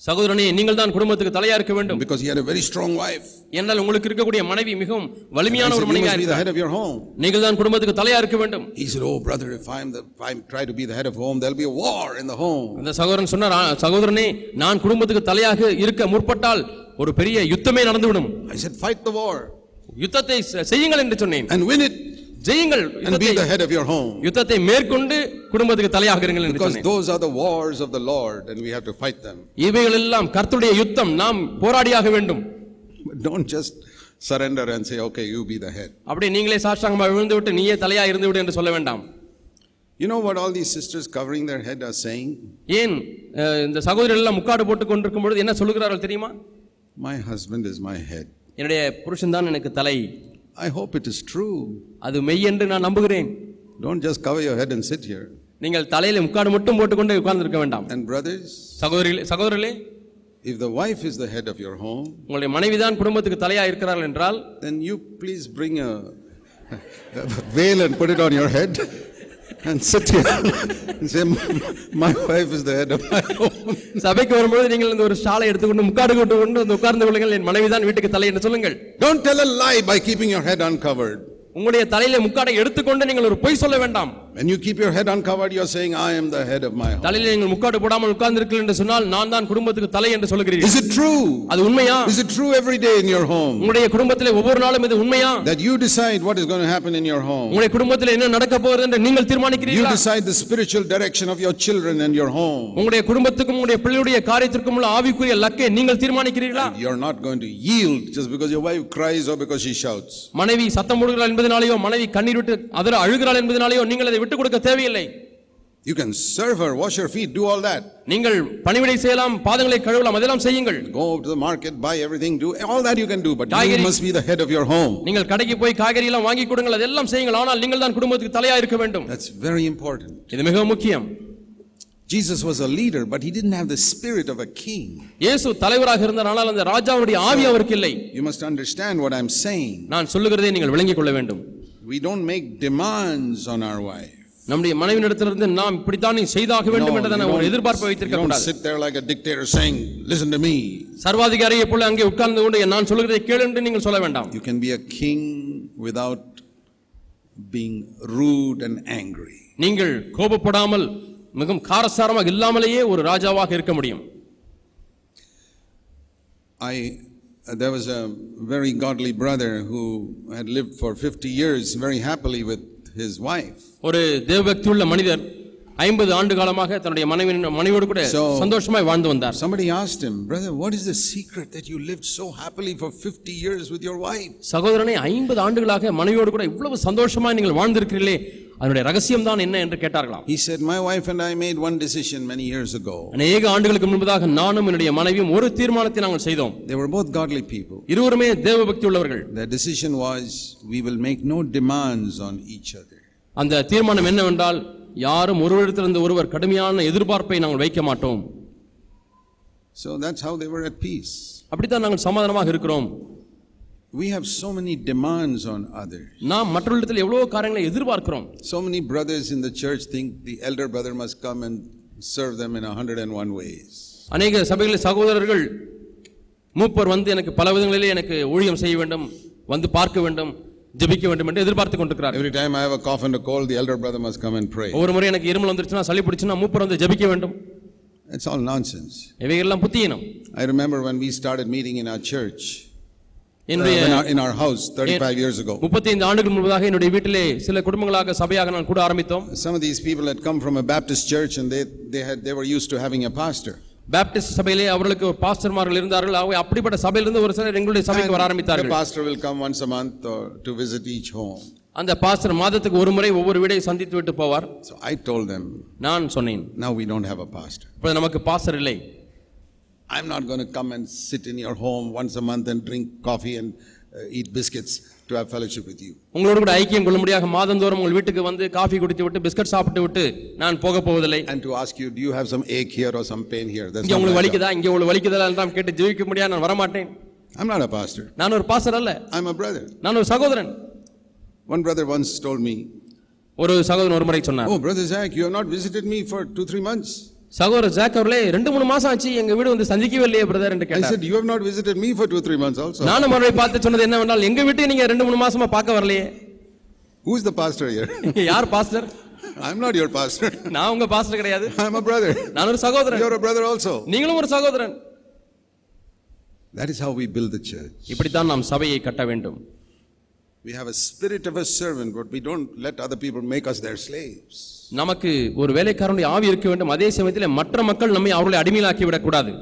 சகோதரனே நீங்கள் தான் குடும்பத்துக்கு தலையா இருக்க வேண்டும். Because he had a very strong wife. என்றால் உங்களுக்கு இருக்கக்கூடிய மனைவி மிகவும் I வலிமையான ஒரு மனைவியா இருக்கிறார் head of your home. நீங்கள் தான் குடும்பத்துக்கு தலையா இருக்க வேண்டும். He said, Oh, brother, if I'm the, if I try to be the head of home, there'll be a war in the home. அந்த சகோதரன் சொன்னார் "ஆ, சகோதரனே நான் குடும்பத்துக்கு தலையாக இருக்க முற்பட்டால் ஒரு பெரிய யுத்தமே நடந்துவிடும். I said, fight the war. யுத்தத்தை செய்யுங்கள் என்று சொன்னேன். And win it. ஜெயுங்கள் and be the head of your home. யுத்தத்தை மேற்கொண்டு குடும்பத்துக்கு தலையாக இருங்கள் என்று Because those are the wars of the Lord and we have to fight them. இவைகள் எல்லாம் கர்த்தருடைய யுத்தம் நாம் போராடியாக வேண்டும் don't just surrender and say, okay, you be the head. அப்படி நீங்களே சாஷ்டாங்கமாக விழுந்து விட்டு நீயே தலையா இருந்து விடு என்று சொல்ல வேண்டாம் You know what all these sisters covering their head are saying? ஏன் இந்த சகோதரர்கள் எல்லாம் முக்காடு போட்டுக் கொண்டிருக்கும் பொழுது என்ன சொல்லுகிறார்கள் தெரியுமா My husband is my head. என்னுடைய புருஷன் தான் எனக்கு தலை I hope it is true. அது மெய் என்று நான் நம்புகிறேன் Don't just cover your head and sit here. நீங்கள் தலையில முக்காடு மட்டும் போட்டுக்கொண்டு உட்கார்ந்திருக்க வேண்டாம் And brothers, சகோதரிகளே சகோதரர்களே if the wife is the head of your home, உங்களுடைய மனைவிதான் குடும்பத்துக்கு தலையா இருக்கிறார்கள் என்றால் then you please bring a, a veil and put it on your head and sit here and say, My wife is the head of my home. சபைக்கு வரும்பொழுது நீங்கள் இந்த ஒரு ஷாலை எடுத்துக்கொண்டு முக்காடு கொண்டு கொண்டு வந்து உட்கார்ந்து கொள்ளுங்கள் என் மனைவிதான் வீட்டுக்கு தலை என்று சொல்லுங்கள் Don't tell a lie by keeping your head uncovered. உங்களுடைய தலையில முக்காடை எடுத்துக்கொண்டு நீங்கள் ஒரு பொய் சொல்ல வேண்டாம் When you keep your head uncovered, you're saying, I am the head of my home. தலையில நீங்கள் முக்காடு போடாமல் உட்கார்ந்திருக்கிறீர்கள் என்று சொன்னால் நான் தான் குடும்பத்துக்கு தலை என்று சொல்லுகிறீர்கள் Is it true? அது உண்மையா Is it true every day in your home உங்களுடைய குடும்பத்திலே ஒவ்வொரு நாளும் இது உண்மையா that you decide what is going to happen in your home? உங்களுடைய குடும்பத்தில் என்ன நடக்க போகிறது என்று நீங்கள் You தீர்மானிக்கிறீர்களா decide the spiritual direction of your children and your home. உங்களுடைய குடும்பத்துக்கும் உங்களுடைய பிள்ளையுடைய காரியத்திற்கும் உள்ள ஆவிக்குரிய லக்கை நீங்கள் தீர்மானிக்கிறீர்களா You're not going to yield just because your wife cries or because she shouts. மனைவி சத்தம் போடுகிறாள் என்பதனாலேயோ மனைவி கண்ணீர் விட்டு அதில் அழுகிறாள் என்பதனாலேயோ நீங்கள் அதை விட்டுக் கொடுக்க தேவையில்லை You can serve her, wash her feet, do all that. நீங்கள் பணிவிடை செய்யலாம் பாதங்களை கழுவலாம் அதெல்லாம் செய்யுங்கள் Go to the market, buy everything, do all that you can do, but you காய்கறி- must be the head of your home. நீங்கள் கடைக்கு போய் காய்கறி எல்லாம் வாங்கி கொடுங்கள் அதெல்லாம் செய்யுங்கள் ஆனால் நீங்கள் தான் குடும்பத்துக்கு தலையா இருக்க வேண்டும் That's very important. இது மிக முக்கியம் Jesus was a leader, but he didn't have the spirit of a king. இயேசு தலைவராக இருந்தார் ஆனால் அந்த ராஜாவுடைய ஆவி அவருக்கு இல்லை You must understand what I'm saying. நான் சொல்லுகிறதை நீங்கள் விளங்கிக் கொள்ள வேண்டும் We don't make demands on our wife. நம்முடைய மனைவியிடத்திலிருந்து நாம் இப்படித்தான் நீ செய்தாக வேண்டும் என்றதான ஒரு எதிர்பார்ப்பை வைத்திருக்க கூடாது sit there like a dictator saying, listen to me. சர்வாதிகாரியை போல அங்கே உட்கார்ந்து கொண்டு நான் சொல்லுகிறதை கேளு என்று நீங்கள் சொல்ல வேண்டாம் You can be a king without being rude and angry. நீங்கள் கோபப்படாமல் மிகவும் காரசாரமாக இல்லாமலேயே ஒரு ராஜாவாக இருக்க முடியும் I, there was a very godly brother who had lived for 50 years very happily with his wife. ஒரு தேவபக்தி உள்ள மனிதர் ஐம்பது ஆண்டு காலமாக தன்னுடைய மனைவி மனைவியோடு கூட சந்தோஷமாய் வாழ்ந்து வந்தார் Somebody asked him, Brother, what is the secret that you lived so happily for 50 years with your wife? சகோதரனை ஐம்பது ஆண்டுகளாக மனைவியோடு கூட இவ்வளவு சந்தோஷமாய் நீங்கள் வாழ்ந்திருக்கிறீர்களே அதனுடைய ரகசியம் தான் என்ன என்று கேட்டார்களாம் He said, My wife and I made one decision many years ago. அநேக ஆண்டுகளுக்கு முன்பதாக நானும் என்னுடைய மனைவியும் ஒரு தீர்மானத்தை நாங்கள் செய்தோம் They were both godly people. இருவருமே தேவபக்தி உள்ளவர்கள் Their decision was, We will make no demands on each other. அந்த தீர்மானம் என்னவென்றால் யாரும் ஒருவரிடத்திலிருந்து ஒருவர் கடுமையான எதிர்பார்ப்பை நாங்கள் வைக்க மாட்டோம் So that's how they were at peace. அப்படித்தான் நாங்கள் சமாதானமாக இருக்கிறோம் We have so many demands on others. நாம் மற்றவர்களிடத்தில் எவ்வளவோ காரியங்களை எதிர்பார்க்கிறோம் So many brothers in the church think the elder brother must come and serve them in a hundred and one ways. அநேக சபைகளில் சகோதரர்கள் மூப்பர் வந்து எனக்கு பல விதங்களிலே எனக்கு ஊழியம் செய்ய வேண்டும் வந்து பார்க்க வேண்டும் ஜெபிக்க வேண்டும் என்று எதிர்பார்த்து கொண்டிருக்கிறார்கள் Every time I have a cough and a cold, the elder brother must come and pray. ஒவ்வொரு முறை எனக்கு இருமல் வந்துருச்சுன்னா சளி பிடிச்சுன்னா மூப்பர் வந்து ஜெபிக்க வேண்டும் It's all nonsense. இவைகள்லாம் புத்தியினம் I remember when we started meeting in our church, uh, என்னுடைய in, our, house 35 years ago. ஆண்டுகள் முன்பதாக என்னுடைய வீட்டிலே சில குடும்பங்களாக சபையாக நான் கூட ஆரம்பித்தோம் Some of these people had come from a Baptist church and they, they, had, they were used to having a pastor. Baptist சபையிலே அவர்களுக்கு பாஸ்டர்மார்கள் இருந்தார்கள் அவை அப்படிப்பட்ட சபையிலிருந்து ஒரு சிலர் எங்களுடைய சபைக்கு வர ஆரம்பித்தார்கள் pastor will come once a month or to visit each home. அந்த பாஸ்டர் மாதத்துக்கு ஒரு முறை ஒவ்வொரு வீடை சந்தித்து விட்டு போவார் So I told them, நான் சொன்னேன் now we don't have a pastor. இப்ப நமக்கு பாஸ்டர் இல்லை I'm not going to come and sit in your home once a month and drink coffee and uh, eat biscuits to have fellowship with you. உங்களோடு கூட ஐக்கியம் கொள்ளும்படியாக மாதந்தோறும் உங்கள் வீட்டுக்கு வந்து காஃபி குடித்து விட்டு பிஸ்கட் சாப்பிட்டு விட்டு நான் போக போவதில்லை And to ask you, do you have some ache here or some pain here? That's இங்க not உங்களுக்கு my job. வலிக்குதா இங்க உங்களுக்கு வலிக்குதா எல்லாம் கேட்டு ஜெயிக்க முடியாது நான் வரமாட்டேன் I'm not a pastor. நான் ஒரு பாஸ்டர் அல்ல I'm a brother. நான் ஒரு சகோதரன் One brother once told me, ஒரு சகோதரன் ஒரு முறை சொன்னார் Oh, Brother Zach, you have not visited me for two, three months. சகோதரர் ஜாக் அவர்களே ரெண்டு மூணு மாசம் ஆச்சு எங்க வீடு வந்து சந்திக்கவே இல்லையே பிரதர் என்று I கேட்டார் said, You have not visited me for two, three months also. நானும் அவரை பார்த்து சொன்னது என்னவென்றால் எங்க வீட்டை நீங்க ரெண்டு மூணு மாசமா பார்க்க வரலையே Who's the pastor here? யார் pastor I'm not your pastor. நான் உங்க பாஸ்டர் கிடையாது I'm a brother. நான் ஒரு சகோதரன் You're a brother also. நீங்களும் ஒரு சகோதரன் That is how we build the church. இப்படித்தான் நாம் சபையை கட்ட வேண்டும் We have a spirit of a servant, but we don't let other people make us their slaves. நமக்கு ஒரு வேலைக்காரனுடைய ஆவி இருக்க வேண்டும் அதே சமயத்தில் மற்ற மக்கள் நம்மை அவர்களை அடிமையிலாக்கி விடக்கூடாது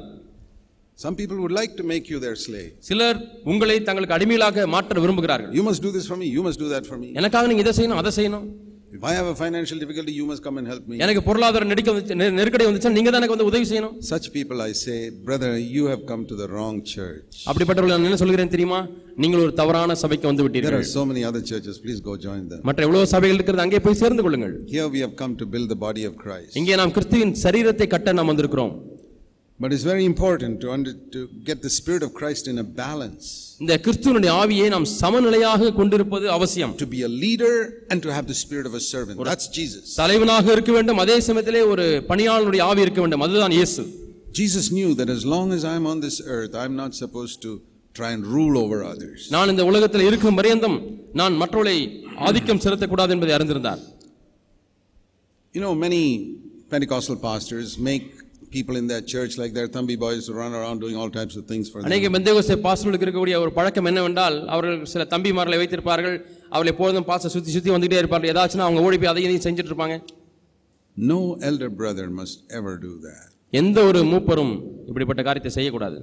Some people would like to make you their slave. சிலர் உங்களை தங்களுக்கு அடிமையிலாக மாற்ற விரும்புகிறார்கள் You must do this for me. You must do that for me. எனக்காக நீங்க இதை செய்யணும் அதை செய்யணும் If I have a financial difficulty, you must come and help me. எனக்கு பொருளாதார நெருக்க நெ- நெருக்கடி வந்துச்சா நீங்க தான் எனக்கு வந்து உதவி செய்யணும் Such people, I say, brother, you have come to the wrong church. அப்படிப்பட்டவர்கள் நான் என்ன சொல்கிறேன் தெரியுமா நீங்கள் ஒரு தவறான சபைக்கு வந்து There விட்டீர்கள் are so many other churches. Please go join them. மற்ற எவ்வளவு சபைகள் இருக்கிறது அங்கே போய் சேர்ந்து கொள்ளுங்கள் Here we have come to build the body of Christ. இங்கே நாம் கிறிஸ்துவின் சரீரத்தை கட்ட நாம் வந்திருக்கிறோம் But it's very important to, under, to get the Spirit of Christ in a balance. இந்த கிறிஸ்துவனுடைய ஆவியை நாம் சமநிலையாக கொண்டிருப்பது அவசியம் To be a leader and to have the spirit of a servant. That's Jesus. தலைவனாக இருக்க வேண்டும் அதே சமயத்திலே ஒரு பணியாளனுடைய ஆவி இருக்க வேண்டும் அதுதான் இயேசு Jesus knew that as long as I'm on this earth, I'm not supposed to try and rule over others. நான் இந்த உலகத்தில் இருக்கும் பரியந்தம் நான் மற்றவர்களை ஆதிக்கம் செலுத்தக்கூடாது என்பதை அறிந்திருந்தார் You know, many Pentecostal pastors make people in their church like their thumbie boys run around doing all types of things for them. அநேக மெந்தேகோஸ்தே பாஸ்டர்களுக்கு இருக்கக்கூடிய ஒரு பழக்கம் என்னவென்றால் அவர்கள் சில தம்பிமார்களை வைத்திருப்பார்கள் அவர்கள் எப்பொழுதும் பாச சுத்தி சுத்தி வந்துகிட்டே இருப்பார்கள் ஏதாச்சும் அவங்க ஓடி போய் அதையும் இதையும் செஞ்சுட்டு இருப்பாங்க No elder brother must ever do that. எந்த ஒரு மூப்பரும் இப்படிப்பட்ட காரியத்தை செய்யக்கூடாது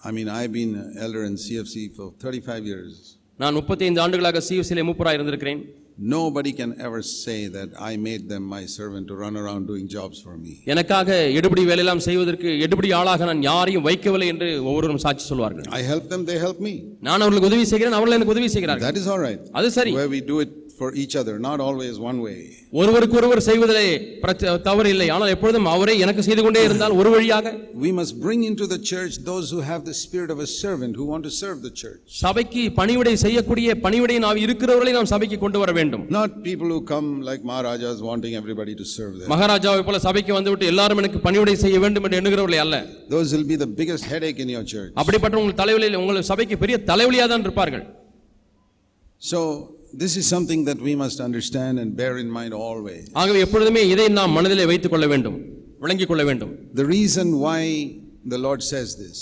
I mean, I've been elder in CFC for 35 years. நான் 35 ஆண்டுகளாக சிஎஸ்சியிலே மூப்பராக இருந்திருக்கிறேன் Nobody can ever say that I made them my servant to run around doing jobs for me. எனக்காக எடுபடி வேலையெல்லாம் செய்வதற்கு எடுபடி ஆளாக நான் யாரையும் வைக்கவில்லை என்று ஒவ்வொருவரும் சாட்சி சொல்வார்கள் I help them, they help me. நான் அவர்களுக்கு உதவி செய்கிறேன் அவர்கள் எனக்கு உதவி செய்கிறார்கள் That is all right. அது சரி Where we do it for each other, not always one way. ஒருவருக்கு ஒருவர் செய்வதிலே தவறு இல்லை ஆனால் எப்பொழுதும் அவரே எனக்கு செய்து கொண்டே இருந்தால் ஒரு வழியாக We must bring into the church those who have the spirit of a servant who want to serve the church. சபைக்கு பணிவிடை செய்யக்கூடிய பணிவிடை நாம் இருக்கிறவர்களை நாம் சபைக்கு கொண்டு வர வேண்டும் Not people who come like Maharajas wanting everybody to serve them. மகாராஜாவை போல சபைக்கு வந்துவிட்டு எல்லாரும் எனக்கு பணிவிடை செய்ய வேண்டும் என்று எண்ணுகிறவர்களே அல்ல Those will be the biggest headache in your church. அப்படிப்பட்ட உங்கள் தலைவலியில் உங்கள் சபைக்கு பெரிய தலைவலியாக தான் இருப்பார்கள் So, this is something that we must understand and bear in mind always. ஆகவே எப்பொழுதுமே இதை நாம் மனதிலே வைத்துக் கொள்ள வேண்டும் விளங்கிக் கொள்ள வேண்டும் The reason why the Lord says this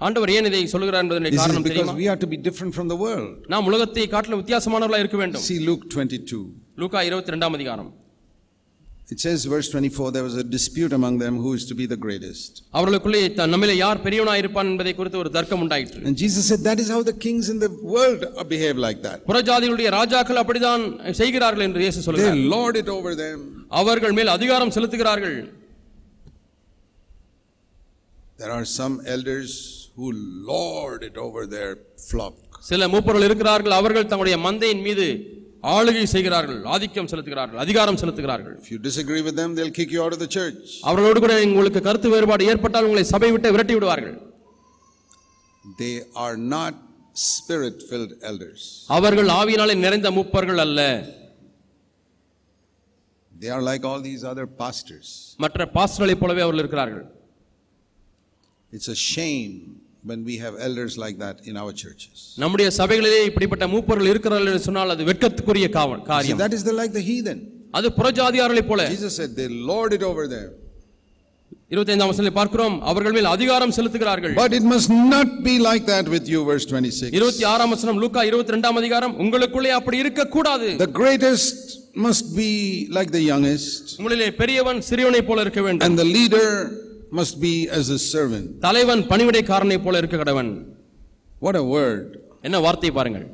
ஆண்டவர் ஏன் இதை சொல்கிறார் என்பதனுடைய this is காரணம் because தெரியுமா we are to be different from the world. நாம் உலகத்தை காட்டிலும் வித்தியாசமானவர்களாக இருக்க வேண்டும் See Luke 22. லூக்கா இருபத்தி ரெண்டாம் அதிகாரம் It says, verse 24, there was a dispute among them who is to be the greatest. அவர்களுக்குள்ளே நம்மிலே யார் பெரியவனாய் இருப்பான் என்பதை குறித்து ஒரு தர்க்கம் உண்டாயிற்று And Jesus said, That is how the kings in the world behave like that. புறஜாதிகளுடைய ராஜாக்கள் அப்படிதான் செய்கிறார்கள் என்று இயேசு They சொல்கிறார் lord it over them. அவர்கள் மேல் அதிகாரம் செலுத்துகிறார்கள் There are some elders who lord it over their flock. சில மூப்பர்கள் இருக்கிறார்கள் அவர்கள் தங்களுடைய மந்தையின் மீது ஆளுகை செய்கிறார்கள் ஆதிக்கம் செலுத்துகிறார்கள் அதிகாரம் செலுத்துகிறார்கள் If you disagree with them, they'll kick you out of the church. அவர்களோடு கூட உங்களுக்கு கருத்து வேறுபாடு ஏற்பட்டால் உங்களை சபை விட்டு விரட்டி விடுவார்கள் They are not spirit filled elders. அவர்கள் ஆவியினாலே நிறைந்த மூப்பர்கள் அல்ல They are like all these other pastors. மற்ற பாஸ்டர்களைப் போலவே அவர்கள் இருக்கிறார்கள் It's a shame when we have elders like that in our churches. நம்முடைய சபைகளிலே இப்படிப்பட்ட மூப்பர்கள் இருக்கிறார்கள் என்று சொன்னால் அது வெட்கத்துக்குரிய காவ- See, காரியம் that is the, like the heathen. அது புறஜாதியார்களைப் போல Jesus said they lord it over them. இருபத்தைந்தாம் வசனத்தில் பார்க்கிறோம் அவர்கள் மேல் அதிகாரம் செலுத்துகிறார்கள் But it must not be like that with you, verse 26. இருபத்தி ஆறாம் வசனம் லூக்கா இருபத்தி ரெண்டாம் அதிகாரம் உங்களுக்குள்ளே அப்படி இருக்கக்கூடாது The greatest must be like the youngest, உங்களிலே பெரியவன் சிறியவனைப் போல இருக்க வேண்டும் and the leader must be as a servant. தலைவன் பணிவிடைக்காரனைப் போல இருக்க கடவன் What a word. என்ன வார்த்தை பாருங்கள்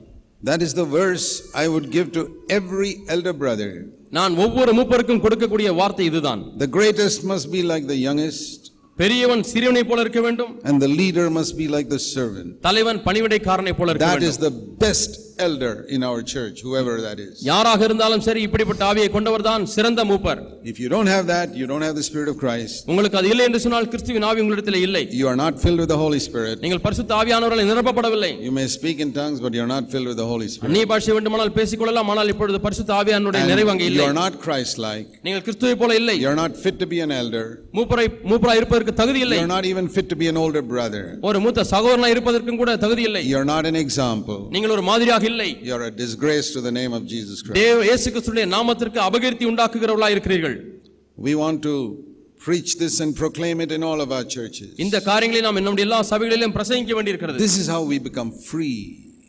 That is the verse I would give to every elder brother. நான் ஒவ்வொரு மூப்பருக்கும் கொடுக்கக்கூடிய வார்த்தை இதுதான் The greatest must be like the youngest, பெரியவன் சிறியவனைப் போல இருக்க வேண்டும் and the leader must be like the servant. தலைவன் பணிவிடைக்காரனைப் போல இருக்க That is வேண்டும் the best elder in our church, whoever that is. யாராக இருந்தாலும் சரி இப்படிப்பட்ட ஆவியை கொண்டவர்தான் சிறந்த மூப்பர் If you don't have that, you don't have the Spirit of Christ. உங்களுக்கு அது இல்லை என்று சொன்னால் கிறிஸ்துவின் ஆவி உங்களிடத்தில் இல்லை You are not filled with the Holy Spirit. நீங்கள் பரிசுத்த ஆவியானவர்களை நிரப்பப்படவில்லை You may speak in tongues, but you're not filled with the Holy Spirit. அந்நிய பாஷை வேண்டுமானால் பேசிக்கொள்ளலாம் ஆனால் இப்பொழுது பரிசுத்த ஆவியானுடைய நிறைவு அங்கே இல்லை you're not Christ-like. நீங்கள் கிறிஸ்துவை போல இல்லை You're not fit to be an elder. மூப்பரை மூப்பரா இருப்பதற்கு தகுதி இல்லை You're not even fit to be an older brother. ஒரு மூத்த சகோதரனா இருப்பதற்கும் கூட தகுதி இல்லை You're not an example. நீங்கள் ஒரு மாதிரியாக இல்லை You're a disgrace to the name of Jesus Christ. தேவ இயேசு கிறிஸ்துடைய நாமத்திற்கு அபகீர்த்தி உண்டாக்குகிறவர்களா இருக்கிறீர்கள் We want to preach this and proclaim it in all of our churches. இந்த காரியங்களை நாம் நம்முடைய எல்லா சபைகளிலும் பிரசங்கிக்க வேண்டியிருக்கிறது This is how we become free.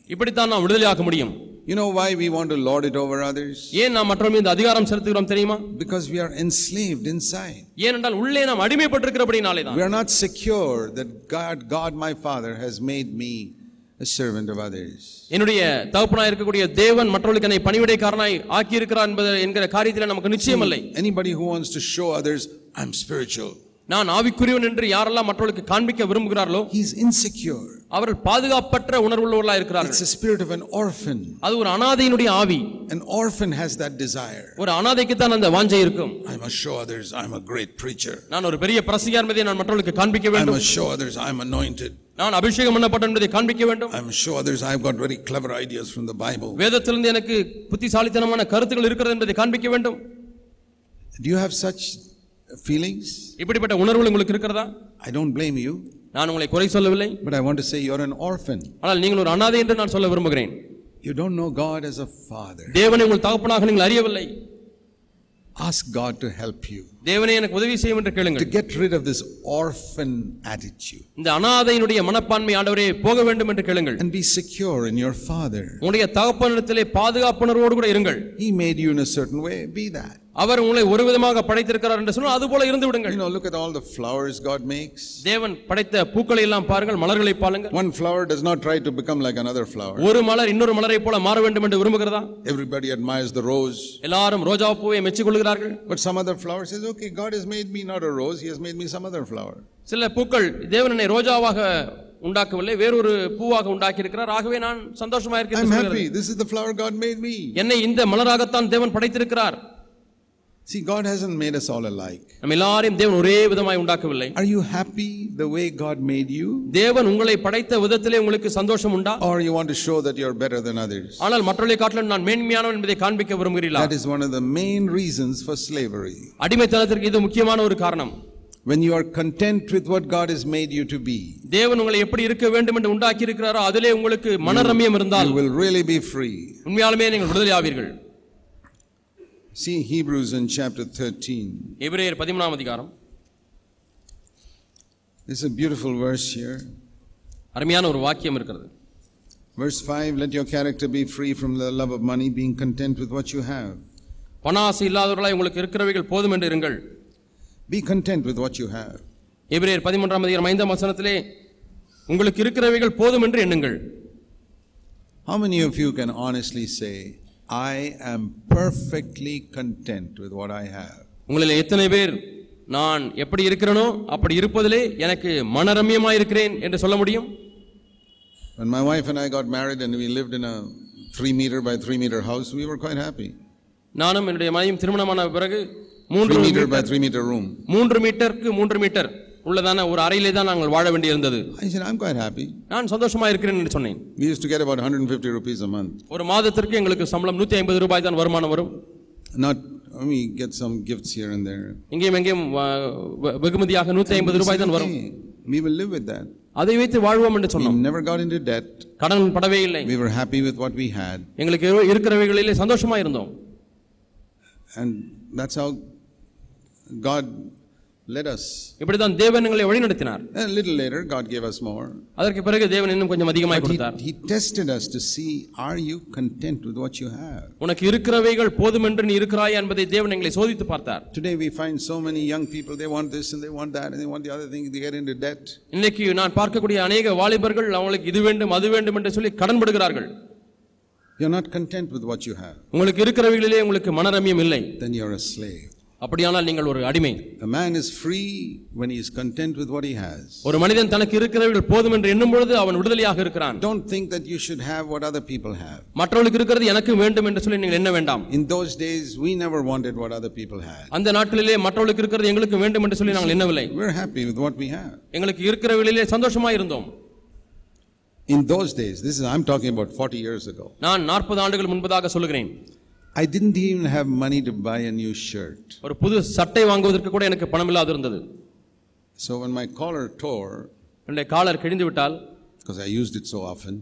இப்படித்தான் நாம் விடுதலையாக்க முடியும் You know why we want to lord it over others? ஏன் நாம் மற்றவர்கள் மீது அதிகாரம் செலுத்துகிறோம் தெரியுமா Because we are enslaved inside. ஏனென்றால் உள்ளே நாம் அடிமைப்பட்டிருக்கிறபடினாலே தான் We are not secure that God, God my Father, has made me a servant of others. என்னுடைய தகப்பனாய் இருக்கக்கூடிய தேவன் மற்றவர்களுக்கு என்னை பணிவிடைக்காரனாய் ஆக்கியிருக்கிறார் என்பது என்கிற காரியத்தில் நமக்கு நிச்சயம் இல்லை Anybody who wants to show others, I'm spiritual, நான் ஆவிக்குரியவன் என்று யாரெல்லாம் மற்றவர்களுக்கு காண்பிக்க விரும்புகிறார்களோ he's insecure. அவர்கள் பாதுகாப்பற்ற உணர்வுள்ளவர்களா It's இருக்கிறார்கள் the spirit of an orphan. அது ஒரு அனாதையினுடைய ஆவி An orphan has that desire. ஒரு அனாதைக்கு தான் அந்த வாஞ்சை இருக்கும் I must show others I'm a great preacher. நான் ஒரு பெரிய பிரசங்கியார் என்பதை நான் மற்றவர்களுக்கு காண்பிக்க I வேண்டும் must show others I'm anointed. நான் அபிஷேகம் பண்ணப்பட்ட என்பதை காண்பிக்க வேண்டும் I must show others I've got very clever ideas from the Bible. வேதத்திலிருந்து எனக்கு புத்திசாலித்தனமான கருத்துக்கள் இருக்கிறது என்பதை காண்பிக்க வேண்டும் Do you have such feelings? இப்படிப்பட்ட உணர்வுகள் உங்களுக்கு இருக்கிறதா I don't blame you, நான் உங்களை குறை சொல்லவில்லை. But I want to say you're an orphan. ஆனால் நீங்கள் ஒரு அனாதை என்று நான் சொல்ல விரும்புகிறேன். You don't know God as a father. தேவனை உங்கள் தகப்பனாக நீங்கள் அறியவில்லை. Ask God to help you. தேவனே எனக்கு உதவி செய்யும் என்று to கேளுங்கள் get rid of this orphan attitude. இந்த அனாதையினுடைய மனப்பான்மை ஆண்டவரே போக வேண்டும் என்று கேளுங்கள். And be secure in your Father. உங்களுடைய தகப்பனிடத்திலே பாதுகாப்புணர்வோடு கூட இருங்கள். He made you in a certain way, be that. அவர் உங்களை ஒரு விதமாக படைத்திருக்கிறார் என்று சொன்னால் அது போல இருந்து விடுங்கள் You know, look at all the flowers God makes. தேவன் படைத்த பூக்களை எல்லாம் பாருங்கள் மலர்களை பாருங்கள் One flower does not try to become like another flower. ஒரு மலர் இன்னொரு மலரை போல மாற வேண்டும் என்று விரும்புகிறதா Everybody admires the rose. எல்லாரும் ரோஜா பூவை மெச்சிக் கொள்கிறார்கள் But some other flower says, okay, God has made me not a rose, He has made me some other flower. சில பூக்கள் தேவன் என்னை ரோஜாவாக உண்டாக்கவில்லை வேறொரு பூவாக உண்டாக்கி இருக்கிறார் ஆகவே நான் சந்தோஷமா I'm இருக்கிறேன் happy. This is the flower God made me. என்னை இந்த மலராகத்தான் தேவன் படைத்திருக்கிறார் See, God hasn't made us all alike. நம்ம எல்லாரையும் தேவன் ஒரே விதமாய் உண்டாக்கவில்லை Are you happy the way God made you? தேவன் உங்களை படைத்த விதத்திலே உங்களுக்கு சந்தோஷம் உண்டா Or you want to show that you're better than others? ஆனால் மற்றவர்களை காட்டிலும் நான் மேன்மையானவன் என்பதை காண்பிக்க விரும்புகிறீர்களா That is one of the main reasons for slavery. அடிமைத்தனத்திற்கு இது முக்கியமான ஒரு காரணம் When you are content with what God has made you to be, தேவன் உங்களை எப்படி இருக்க வேண்டும் என்று உண்டாக்கி இருக்கிறாரோ அதிலே உங்களுக்கு மனரம்யம் இருந்தால் you will really be free. உண்மையாலுமே நீங்கள் விடுதலை ஆவீர்கள் See Hebrews in chapter 13. எபிரேயர் பதிமூணாம் அதிகாரம் There's a beautiful verse here. அருமையான ஒரு வாக்கியம் இருக்கிறது Verse 5 Let your character be free from the love of money, being content with what you have. பண ஆசை இல்லாதவர்களாய் உங்களுக்கு இருக்கிறவைகள் போதும் என்று இருங்கள் Be content with what you have. எபிரேயர் பதிமூன்றாம் அதிகாரம் ஐந்தாம் வசனத்திலே உங்களுக்கு இருக்கிறவைகள் போதும் என்று எண்ணுங்கள் How many of you can honestly say, I am perfectly content with what I have? உங்களில் எத்தனை பேர் நான் எப்படி இருக்கிறேனோ அப்படி இருப்பதிலே எனக்கு மனரம்யமாய் இருக்கிறேன் என்று சொல்ல முடியும் When my wife and I got married and we lived in a three meter by three meter house, we were quite happy. நானும் என்னுடைய மனைவியும் திருமணமான பிறகு மூன்று Three meter by metre meter room. மூன்று மீட்டருக்கு மூன்று மீட்டர் உள்ளதான ஒரு அறையிலே தான் நாங்கள் வாழ வேண்டியிருந்தது I said, I'm quite happy. நான் சந்தோஷமா இருக்கிறேன் என்று சொன்னேன் We used to get about 150 rupees a month. ஒரு மாதத்திற்கு எங்களுக்கு சம்பளம் நூத்தி ஐம்பது ரூபாய் தான் வருமானம் வரும் Not, we get some gifts here and there. இங்கேயும் எங்கேயும் வெகுமதியாக நூத்தி ஐம்பது We ரூபாய் said, தான் வரும் "Okay, We will live with that. அதை வைத்து வாழ்வோம் என்று We சொன்னோம் never got into debt. கடன் படவே இல்லை We were happy with what we had. எங்களுக்கு இரு- இருக்கிறவைகளிலே சந்தோஷமா இருந்தோம் And that's how God இப்படிதான் தேவன் எங்களை வழிநடத்தினார் And a little later, God gave us more. அதற்கு பிறகு தேவன் இன்னும் கொஞ்சம் அதிகமாய் But he, கொடுத்தார் he tested us to see, are you content with what you have? உனக்கு இருக்கிறவைகள் போதும் என்று நீ இருக்கிறாய் என்பதை தேவன் எங்களை சோதித்து பார்த்தார் Today we find so many young people, they want this and they want that and they want the other thing, they get into debt. இன்னைக்கு நான் பார்க்கக்கூடிய அநேக வாலிபர்கள் அவங்களுக்கு இது வேண்டும் அது வேண்டும் என்று சொல்லி கடன்படுகிறார்கள் You're not content with what you have. உங்களுக்கு இருக்கிறவைகளிலே உங்களுக்கு மனரம்யம் இல்லை Then you're a slave. அப்படியானால் நீங்கள் ஒரு அடிமை A man is free when he is content with what he has. ஒரு மனிதன் தனக்கு இருக்கிறவைகள் போதும் என்று எண்ணும் பொழுது அவன் விடுதலையாக இருக்கிறான் Don't think that you should have what other people have. மற்றவர்களுக்கு இருக்கிறது எனக்கு வேண்டும் என்று சொல்லி நீங்கள் எண்ண வேண்டாம் In those days, we never wanted what other people had. அந்த நாட்களிலே மற்றவர்களுக்கு இருக்கிறது எங்களுக்கு வேண்டும் என்று சொல்லி நாங்கள் எண்ணவில்லை We're happy with what we have. எங்களுக்கு இருக்கிறவைகளிலே சந்தோஷமா இருந்தோம் In those days, this is, I'm talking about 40 years ago, நான் நாற்பது ஆண்டுகள் முன்பதாக சொல்லுகிறேன் I didn't even have money to buy a new shirt. ஒரு புது சட்டை வாங்குவதற்கு கூட எனக்கு பணம் இல்லாது இருந்தது So when my collar tore, என்னுடைய காலர் கிழிந்து விட்டால் because I used it so often,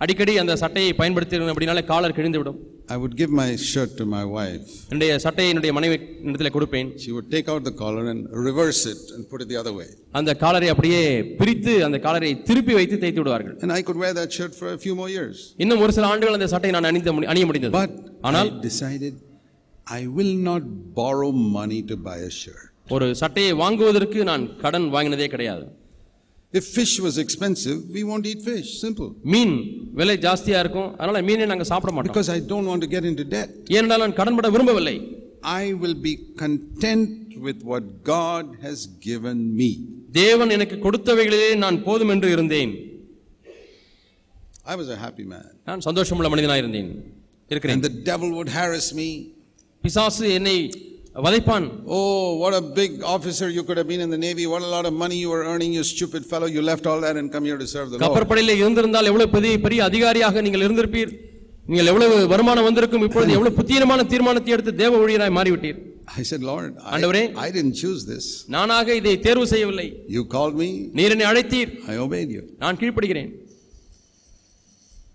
அடிக்கடி அந்த சட்டையை பயன்படுத்தி அப்படினாலே காலர் கிழிந்து விடும் I would give my shirt to my wife. என்னுடைய சட்டையை என்னுடைய மனைவி இடத்துல கொடுப்பேன் She would take out the collar and reverse it and put it the other way. அந்த காலரை அப்படியே பிரித்து அந்த காலரை திருப்பி வைத்து தேய்த்து விடுவார்கள் And I could wear that shirt for a few more years. இன்னும் ஒரு சில ஆண்டுகள் அந்த சட்டையை நான் அணிந்த அணிய முடிந்தது But ஆனால் I decided I will not borrow money to buy a shirt. ஒரு சட்டையை வாங்குவதற்கு நான் கடன் வாங்கினதே கிடையாது If fish was expensive, we won't eat fish. Simple. மீன் விலை ஜாஸ்தியா இருக்கும் அதனால மீனை நாங்க சாப்பிட மாட்டோம் Because I don't want to get into debt. ஏனென்றால் நான் கடன்பட விரும்பவில்லை I will be content with what God has given me. தேவன் எனக்கு கொடுத்தவைகளிலே நான் போதும் என்று இருந்தேன் I was a happy man. நான் சந்தோஷமுள்ள மனிதனாய் இருந்தேன் இருக்கிறேன் the devil would harass me. பிசாசு என்னை வதைப்பான் Oh, what a big officer you could have been in the Navy. What a lot of money you were earning, you stupid fellow. You left all that and come here to serve the Lord. கப்பற்படையில் இருந்திருந்தால் எவ்வளவு பெரிய பெரிய அதிகாரியாக நீங்கள் இருந்திருப்பீர் நீங்கள் எவ்வளவு வருமானம் வந்திருக்கும் இப்பொழுது எவ்வளவு புத்தீனமான தீர்மானத்தை எடுத்து தேவ ஊழியராய் மாறிவிட்டீர் I said, Lord, ஆண்டவரே. I, I didn't choose this. நானாக இதை தேர்வு செய்யவில்லை You called me, நீர் என்னை அழைத்தீர் I obeyed you. நான் கீழ்ப்படுகிறேன்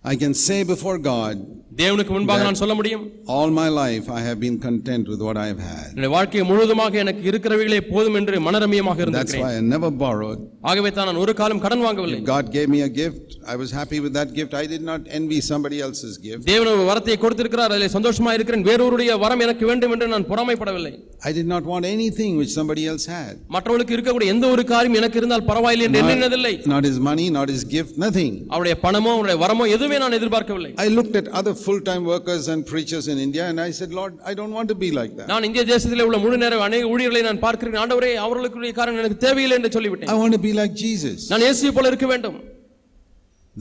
I can say before God, தேவனுக்கு முன்பாக நான் சொல்ல முடியும் all my life I have been content with what I've had. என்னுடைய வாழ்க்கை முழுவதுமாக எனக்கு இருக்கிறவைகளே போதும் என்று மனரமியமாக That's இருந்திருக்கிறேன் why I never borrowed. ஆகவே தான் நான் ஒரு காலம் கடன் வாங்கவில்லை If God gave me a gift, I was happy with that gift. I did not envy somebody else's gift. தேவன் ஒரு வரத்தை கொடுத்திருக்கிறார் அதில் சந்தோஷமா இருக்கிறேன் வேறொருடைய வரம் எனக்கு வேண்டும் என்று நான் பொறாமைப்படவில்லை I did not want anything which somebody else had. மற்றவர்களுக்கு இருக்கக்கூடிய எந்த ஒரு காரியம் எனக்கு இருந்தால் பரவாயில்லை என்று எண்ணினதில்லை Not his money, not his gift, nothing. அவருடைய பணமோ அவருடைய வரமோ எதுவுமே நான் எதிர்பார்க்கவில்லை I looked at other full-time workers and preachers in India and I said, Lord, I don't want to be like that. நான் இந்திய தேசத்திலே உள்ள முழு நேர அநேக ஊழியர்களை நான் பார்க்கிறேன் ஆண்டவரே அவர்களுக்குரிய காரணம் எனக்கு தேவையில்லை என்று சொல்லிவிட்டேன் I want to be like Jesus. நான் இயேசுவை போல இருக்க வேண்டும்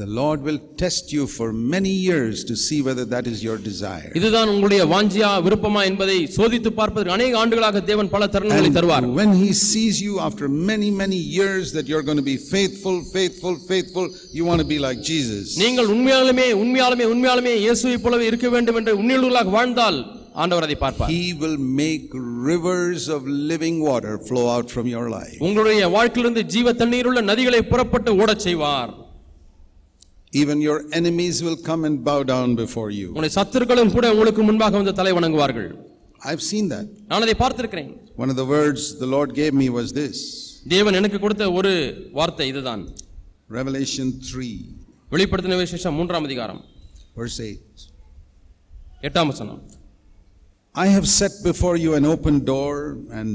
The Lord will test you for many years to see whether that is your desire. இதுதான் உங்களுடைய வாஞ்சியா விருப்பமா என்பதை சோதித்து பார்ப்பதற்கு அநேக ஆண்டுகளாக தேவன் பல தருணங்களை தருவார் when He sees you after many, many years that you're going to be faithful, faithful, faithful, you want to be like Jesus. நீங்கள் உண்மையாலுமே உண்மையாலுமே உண்மையாலுமே இயேசுவை போலவே இருக்க வேண்டும் என்று உண்மையுள்ளாக வாழ்ந்தால் ஆண்டவர் அதை பார்ப்பார் He will make rivers of living water flow out from your life. உங்களுடைய வாழ்க்கையிலிருந்து ஜீவ தண்ணீருள்ள நதிகளை புறப்பட்டு ஓடச் செய்வார் Even your enemies will come and bow down before you. உங்களுடைய சத்துருக்களும் கூட உங்களுக்கு முன்பாக வந்து தலை வணங்குவார்கள் I've seen that. நான் அதை பார்த்திருக்கிறேன் One of the words the Lord gave me was this தேவன் எனக்கு கொடுத்த ஒரு வார்த்தை இதுதான் Revelation 3, வெளிப்படுத்தின விசேஷம் மூன்றாம் அதிகாரம் verse 8. எட்டாம் வசனம் I have set before you an open door, and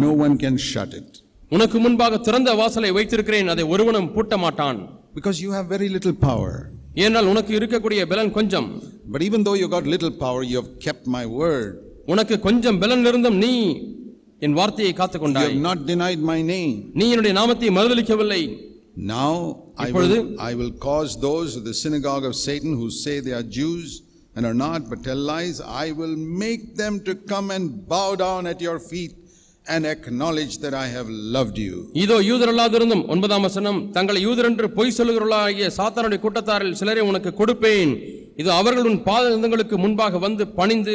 no one can shut it. உனக்கு முன்பாக திறந்த வாசலை வைத்திருக்கிறேன் அதை ஒருவனும் பூட்ட மாட்டான் Because you have very little power. ஏனால் உனக்கு இருக்கக்கூடிய பலன் கொஞ்சம் But even though you got little power, you have kept my word. உனக்கு கொஞ்சம் பலன் இருந்தும் நீ என் வார்த்தையை You காத்துக்கொண்டாய் have not denied my name. நீ என்னுடைய நாமத்தை மறுதலிக்கவில்லை Now I இப்பொழுது will, I will cause those of the synagogue of Satan who say they are Jews and are not, but tell lies, I will make them to come and bow down at your feet and acknowledge that I have loved you. இதோ யூதரல்லாதிருந்தும் ஒன்பதாம் வசனம் தங்களை யூதர் என்று பொய் சொல்லுகிறவர்களாகிய சாத்தானுடைய கூட்டத்தாரில் சிலரை உனக்கு கொடுப்பேன் இது அவர்கள் உன் பாதங்களுக்கு முன்பாக வந்து பணிந்து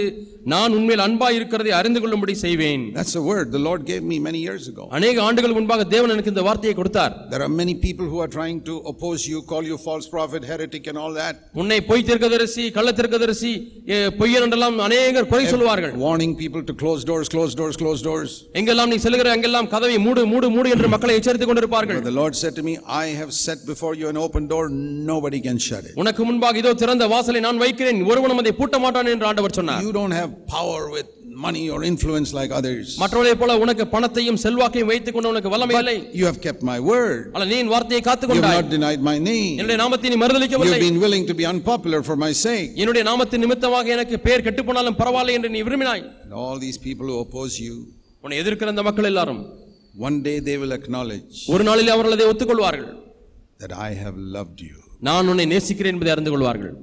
நான் உண்மையில் அன்பாய் இருக்கிறதை அறிந்து கொள்ளும்படி செய்வேன் That's a word the Lord gave me many years ago. அநேக ஆண்டுகள் முன்பாக தேவன் எனக்கு இந்த வார்த்தையை கொடுத்தார் There are many people who are trying to oppose you, call you false prophet, heretic, and all that, உன்னை பொய் தீர்க்கதரிசி கள்ள தீர்க்கதரிசி பொய்யன் என்றெல்லாம் அநேகர் குறை சொல்வார்கள் warning people to close doors, close doors, close doors. எங்கெல்லாம் நீ செல்கிற அங்கெல்லாம் கதவை மூடு மூடு மூடு என்று மக்களை எச்சரித்துக் கொண்டிருப்பார்கள் the Lord said to me, I have set before you an open door, nobody can shut it. உனக்கு முன்பாக இதோ திறந்த வாசலை நான் வைக்கிறேன் ஒருவனும் அதை பூட்ட மாட்டான் என்று ஆண்டவர் சொன்னார் You don't have power with money or influence like others. மற்றவர்களைப் போல உனக்கு பணத்தையும் செல்வாக்கையும் வைத்துக் கொண்டு உனக்கு வல்லமை இல்லை You have kept my word. அல்ல நீ என் வார்த்தையை You have not denied my name. என்னுடைய நாமத்தை நீ You மறுதலிக்கவில்லை have been willing to be unpopular for my sake. என்னுடைய நாமத்தின் நிமித்தமாக எனக்கு பேர் கெட்டுப் போனாலும் பரவாயில்லை என்று நீ விரும்பினாய் And all these people who oppose you, உன்னை எதிர்க்கிற அந்த மக்கள் எல்லாரும் one day they will acknowledge ஒரு நாளில் அவர்கள் அதை ஒத்துக்கொள்வார்கள் that I have loved you. நான் உன்னை நேசிக்கிறேன் என்பதை அறிந்து கொள்வார்கள்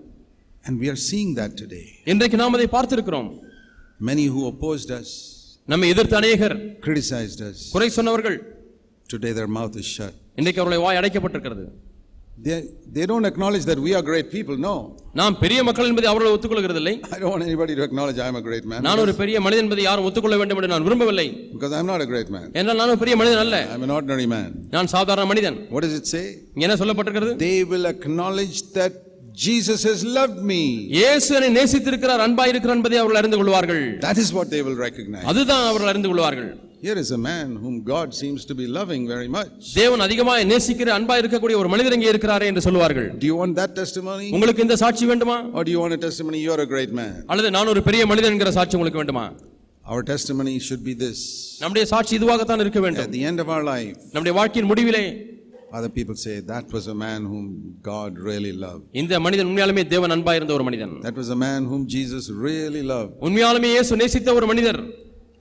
And we are seeing that today. இன்றைக்கு நாம் அதை பார்த்திருக்கிறோம் Many who opposed us, நம்மை எதிர்த்த அநேகர் criticized us, குறை சொன்னவர்கள் today their mouth is shut. இன்றைக்கு அவருடைய வாய் அடைக்கப்பட்டிருக்கிறது They, they don't acknowledge that we are great people. No. நாம் பெரிய மக்கள் என்பதை அவர்கள் ஒத்துக்கொள்கிறதில்லை I don't want anybody to acknowledge I am a great man. நான் ஒரு பெரிய மனிதன் என்பதை யாரும் ஒத்துக்கொள்ள வேண்டும் என்று நான் விரும்பவில்லை Because I'm not a great man. என்றால் நான் ஒரு பெரிய மனிதன் அல்ல I'm an ordinary man. நான் சாதாரண மனிதன் What does it say? என்ன சொல்லப்பட்டிருக்கிறது They will acknowledge that Jesus has loved me. இயேசு என்னை நேசித்திருக்கிறார் அன்பாய் இருக்கிறார் என்பதை அவர்கள் அறிந்து கொள்வார்கள் That is what they will recognize. அதுதான் அவர்கள் அறிந்து கொள்வார்கள் Here is a man whom God seems to be loving very much. தேவன் அதிகமாக நேசிக்கிற அன்பாய் இருக்கக்கூடிய ஒரு மனிதர் இங்கே இருக்கிறாரே என்று சொல்வார்கள் Do you want that testimony? உங்களுக்கு இந்த சாட்சி வேண்டுமா Or do you want a testimony you're a great man? அல்லது நான் ஒரு பெரிய மனிதன் என்கிற சாட்சி உங்களுக்கு வேண்டுமா Our testimony should be this. நம்முடைய சாட்சி இதுவாகத்தான் இருக்க At வேண்டும் the end of our life, நம்முடைய வாழ்க்கையின் முடிவிலே other people say, that was a man whom God really loved. இந்த மனிதன் உண்மையாலுமே தேவன் அன்பாய் இருந்த ஒரு மனிதன் That was a man whom Jesus really loved. உண்மையாலுமே இயேசு நேசித்த ஒரு மனிதர்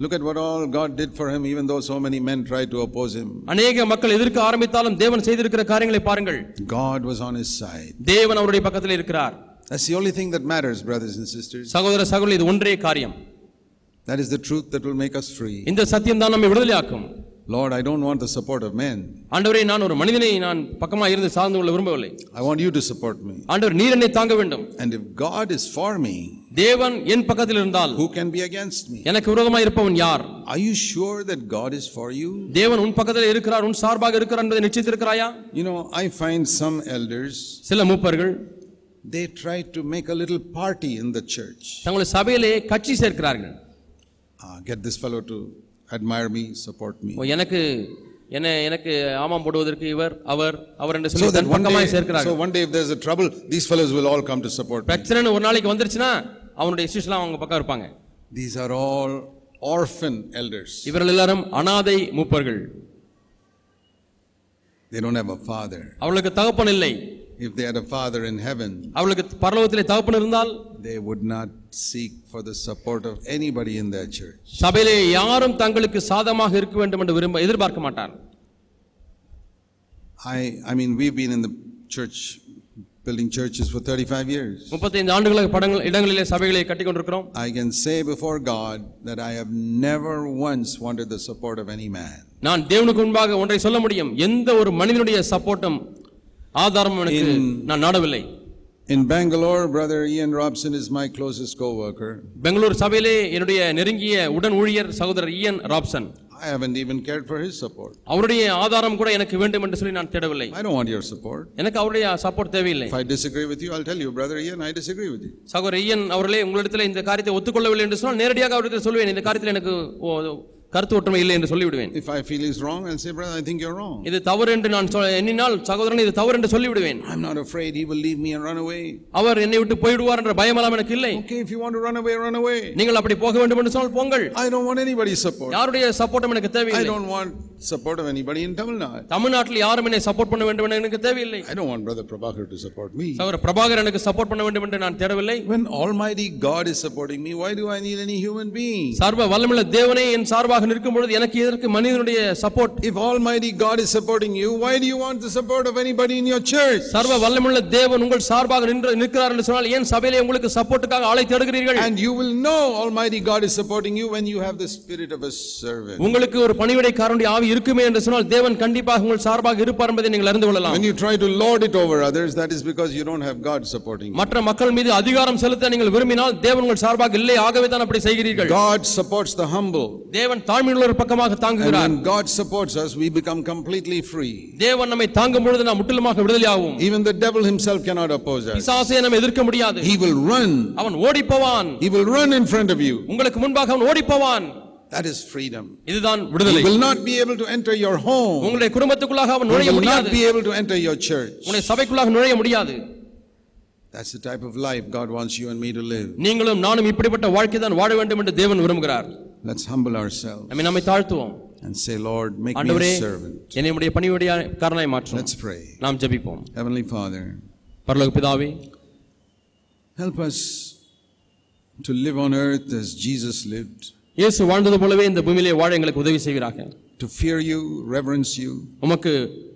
Look at what all God did for him, even though so many men tried to oppose him. அநேக மக்கள் எதிர்க்க ஆரம்பித்தாலும் தேவன் செய்திருக்கிற காரியங்களை பாருங்கள் God was on his side. தேவன் அவருடைய பக்கத்தில் இருக்கிறார் That's the only thing that matters, brothers and sisters. சகோதர சகோதரி இது ஒன்றே காரியம் That is the truth that will make us free. இந்த சத்தியம் தான் நம்மை விடுதலையாக்கும் Lord, I don't want the support of men. ஆண்டவரே நான் ஒரு மனிதனை நான் பக்கமா இருந்து சார்ந்து கொள்ள விரும்பவில்லை I want you to support me. ஆண்டவர் நீர் என்னை தாங்க வேண்டும் And if God is for me, தேவன் என் பக்கத்தில் இருந்தால் who can be against me? எனக்கு விரோதமாக இருப்பவன் யார் Are you sure that God is for you? தேவன் உன் பக்கத்தில் இருக்கிறார் உன் சார்பாக இருக்கிறார் என்பதை நிச்சயித்திருக்கிறாயா You know, I find some elders, சில மூப்பர்கள் they try to make a little party in the church. தங்களுடைய சபையிலே கட்சி சேர்க்கிறார்கள் Ah, get this fellow to admire me, support me. எனக்கு என்ன எனக்கு ஆமாம் போடுவதற்கு இவர் அவர் அவர் என்று சொல்லி தன் பக்கமாய் day, சேர்க்கிறார்கள் so one day if there's a trouble, these fellows will all come to support me. பிரச்சனைன்னு ஒரு நாளைக்கு வந்துருச்சுன்னா அவனுடைய சிஷ்யலாம் அவங்க பக்கம் இருப்பாங்க These are all orphan elders. இவர்கள் எல்லாரும் அனாதை மூப்பர்கள் They don't have a father. அவளுக்கு தகப்பன் இல்லை If they had a father in heaven, அவளுக்கு பரலோகத்திலே தகப்பன் இருந்தால் they would not seek for the support of anybody in their church. சபையிலே யாரும் தங்களுக்கு சாதமாக இருக்க வேண்டும் என்று விரும்ப எதிர்பார்க்க மாட்டார் I, I mean, we've been in the church, building churches for 35 years. முப்பத்தைந்து ஆண்டுகளாக படங்கள் இடங்களிலே சபைகளை கட்டி கொண்டிருக்கிறோம் I can say before God that I have never once wanted the support of any man. நான் தேவனுக்கு முன்பாக ஒன்றை சொல்ல முடியும் எந்த ஒரு மனிதனுடைய சப்போர்ட்டும் எனக்கு நான் நாடவில்லை In Bangalore, Brother Ian Robson is my closest co worker. Bangalore சபையிலே என்னுடைய நெருங்கிய உடன் ஊழியர் சகோதரர் Ian Robson I haven't even cared for his support. அவருடைய ஆதாரம் கூட எனக்கு வேண்டும் என்று சொல்லி நான் தேடவில்லை I don't want your support. எனக்கு அவருடைய சப்போர்ட் தேவையில்லை If I disagree with you, I'll tell you, Brother Ian, I disagree with you. சகோதரர் ஐயன் அவர்களே உங்களிடத்தில் இந்த காரியத்தை ஒத்துக்கொள்ளவில்லை என்று சொன்னால் நேரடியாக அவரிடத்தில் சொல்லுவேன் இந்த காரியத்தில் எனக்கு கருத்து ஒற்றுமை இல்லை என்று சொல்லிவிடுவேன் If I feel he's wrong, I'll say, Brother, I think you're wrong. இது தவறு என்று நான் சொ- எண்ணினால் சகோதரன் இது தவறு என்று சொல்லிவிடுவேன் I'm not afraid he will leave me and run away. அவர் என்னை விட்டு போய்விடுவார் என்ற பயமெல்லாம் எனக்கு இல்லை Okay, if you want to run away, run away. நீங்கள் அப்படி போக வேண்டும் என்று சொன்னால் போங்கள் I don't want anybody's support. யாருடைய சப்போர்ட்டும் எனக்கு I தேவையில்லை don't want support of anybody in Tamil Nadu. தமிழ்நாட்டில் யாரும் என்னை சப்போர்ட் பண்ண வேண்டும் என்று எனக்கு தேவையில்லை I don't want Brother Prabhakar to support me. சகோதரர் பிரபாகர் எனக்கு சப்போர்ட் பண்ண வேண்டும் என்று நான் தேடவில்லை When Almighty God is supporting me, why do I need any human being? சர்வ வல்லமுள்ள தேவனே என் சார்பாக நிற்கும் பொழுது எனக்கு எதற்கு மனிதனுடைய support If Almighty God is supporting you, why do you want the support of anybody in your church? சர்வ வல்லமுள்ள தேவன் உங்கள் சார்பாக நின்று நிற்கிறார் என்று சொன்னால் ஏன் சபையிலே உங்களுக்கு சப்போர்ட்டுக்காக ஆளை தேடுகிறீர்கள் And you will know Almighty God is supporting you when you have the spirit of a servant. உங்களுக்கு ஒரு பணிவிடைக்காரனுடைய ஆவி இருக்குமே என்று சொன்னால் தேவன் கண்டிப்பாக உங்கள் சார்பாக இருப்பார் என்பதை நீங்கள் அறிந்து கொள்ளலாம் When you try to lord it over others, that is because you don't have God supporting you. மற்ற மக்கள் மீது அதிகாரம் செலுத்த நீங்கள் விரும்பினால் தேவன் உங்கள் சார்பாக இல்லை ஆகவே தான் அப்படி செய்கிறீர்கள் God supports the humble. தேவன் தாழ்மையுள்ள ஒரு பக்கமாக And தாங்குகிறார் when God supports us, we become completely free. தேவன் நம்மை தாங்கும் பொழுது நாம் முற்றிலுமாக விடுதலையாகும் Even the devil himself cannot oppose us. பிசாசை நம்ம எதிர்க்க முடியாது He will run. அவன் ஓடி போவான் He will run in front of you. உங்களுக்கு முன்பாக அவன் ஓடி போவான் That is freedom. இதுதான் He விடுதலை will not be able to enter your home. உங்களுடைய குடும்பத்துக்குள்ளாக அவன் He நுழைய will not முடியாது be able to enter your church. உங்களுடைய சபைக்குள்ளாக நுழைய முடியாது That's the type of life God wants you and me to live. நீங்களும் நானும் இப்படிப்பட்ட வாழ்க்கை தான் வாழ வேண்டும் என்று தேவன் விரும்புகிறார் Let's humble ourselves நம்மை நம்மை தாழ்த்துவோம் and say, Lord, make me a servant. என்னை உடைய பணிவுடைய காரணமாய் மாற்றும் Let's pray. நாம் ஜெபிப்போம் Heavenly Father, பரலோக பிதாவே help us to live on earth as Jesus lived, இயேசு வாழ்ந்தது போலவே இந்த பூமியிலே வாழ எங்களுக்கு உதவி செய்வீராக to fear you, reverence you, உமக்கு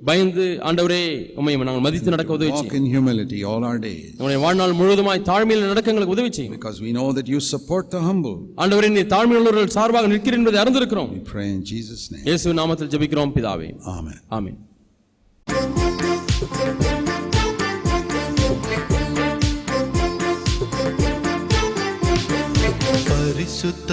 பயந்து ஆண்டவரே உம்மை நாங்கள் மதித்து நடக்க உதவி walk செய்யும் in humility all our days. நம்முடைய வாழ்நாள் முழுவதுமாய் தாழ்மையில் நடக்க எங்களுக்கு உதவி செய்யும் Because we know that you support the humble. ஆண்டவரே நீ தாழ்மையுள்ளவர்கள் சார்பாக நிற்கிறீர் என்பதை அறிந்திருக்கிறோம் We pray in Jesus' name. இயேசு நாமத்தில் ஜெபிக்கிறோம் பிதாவே Amen. ஆமென் பரிசுத்த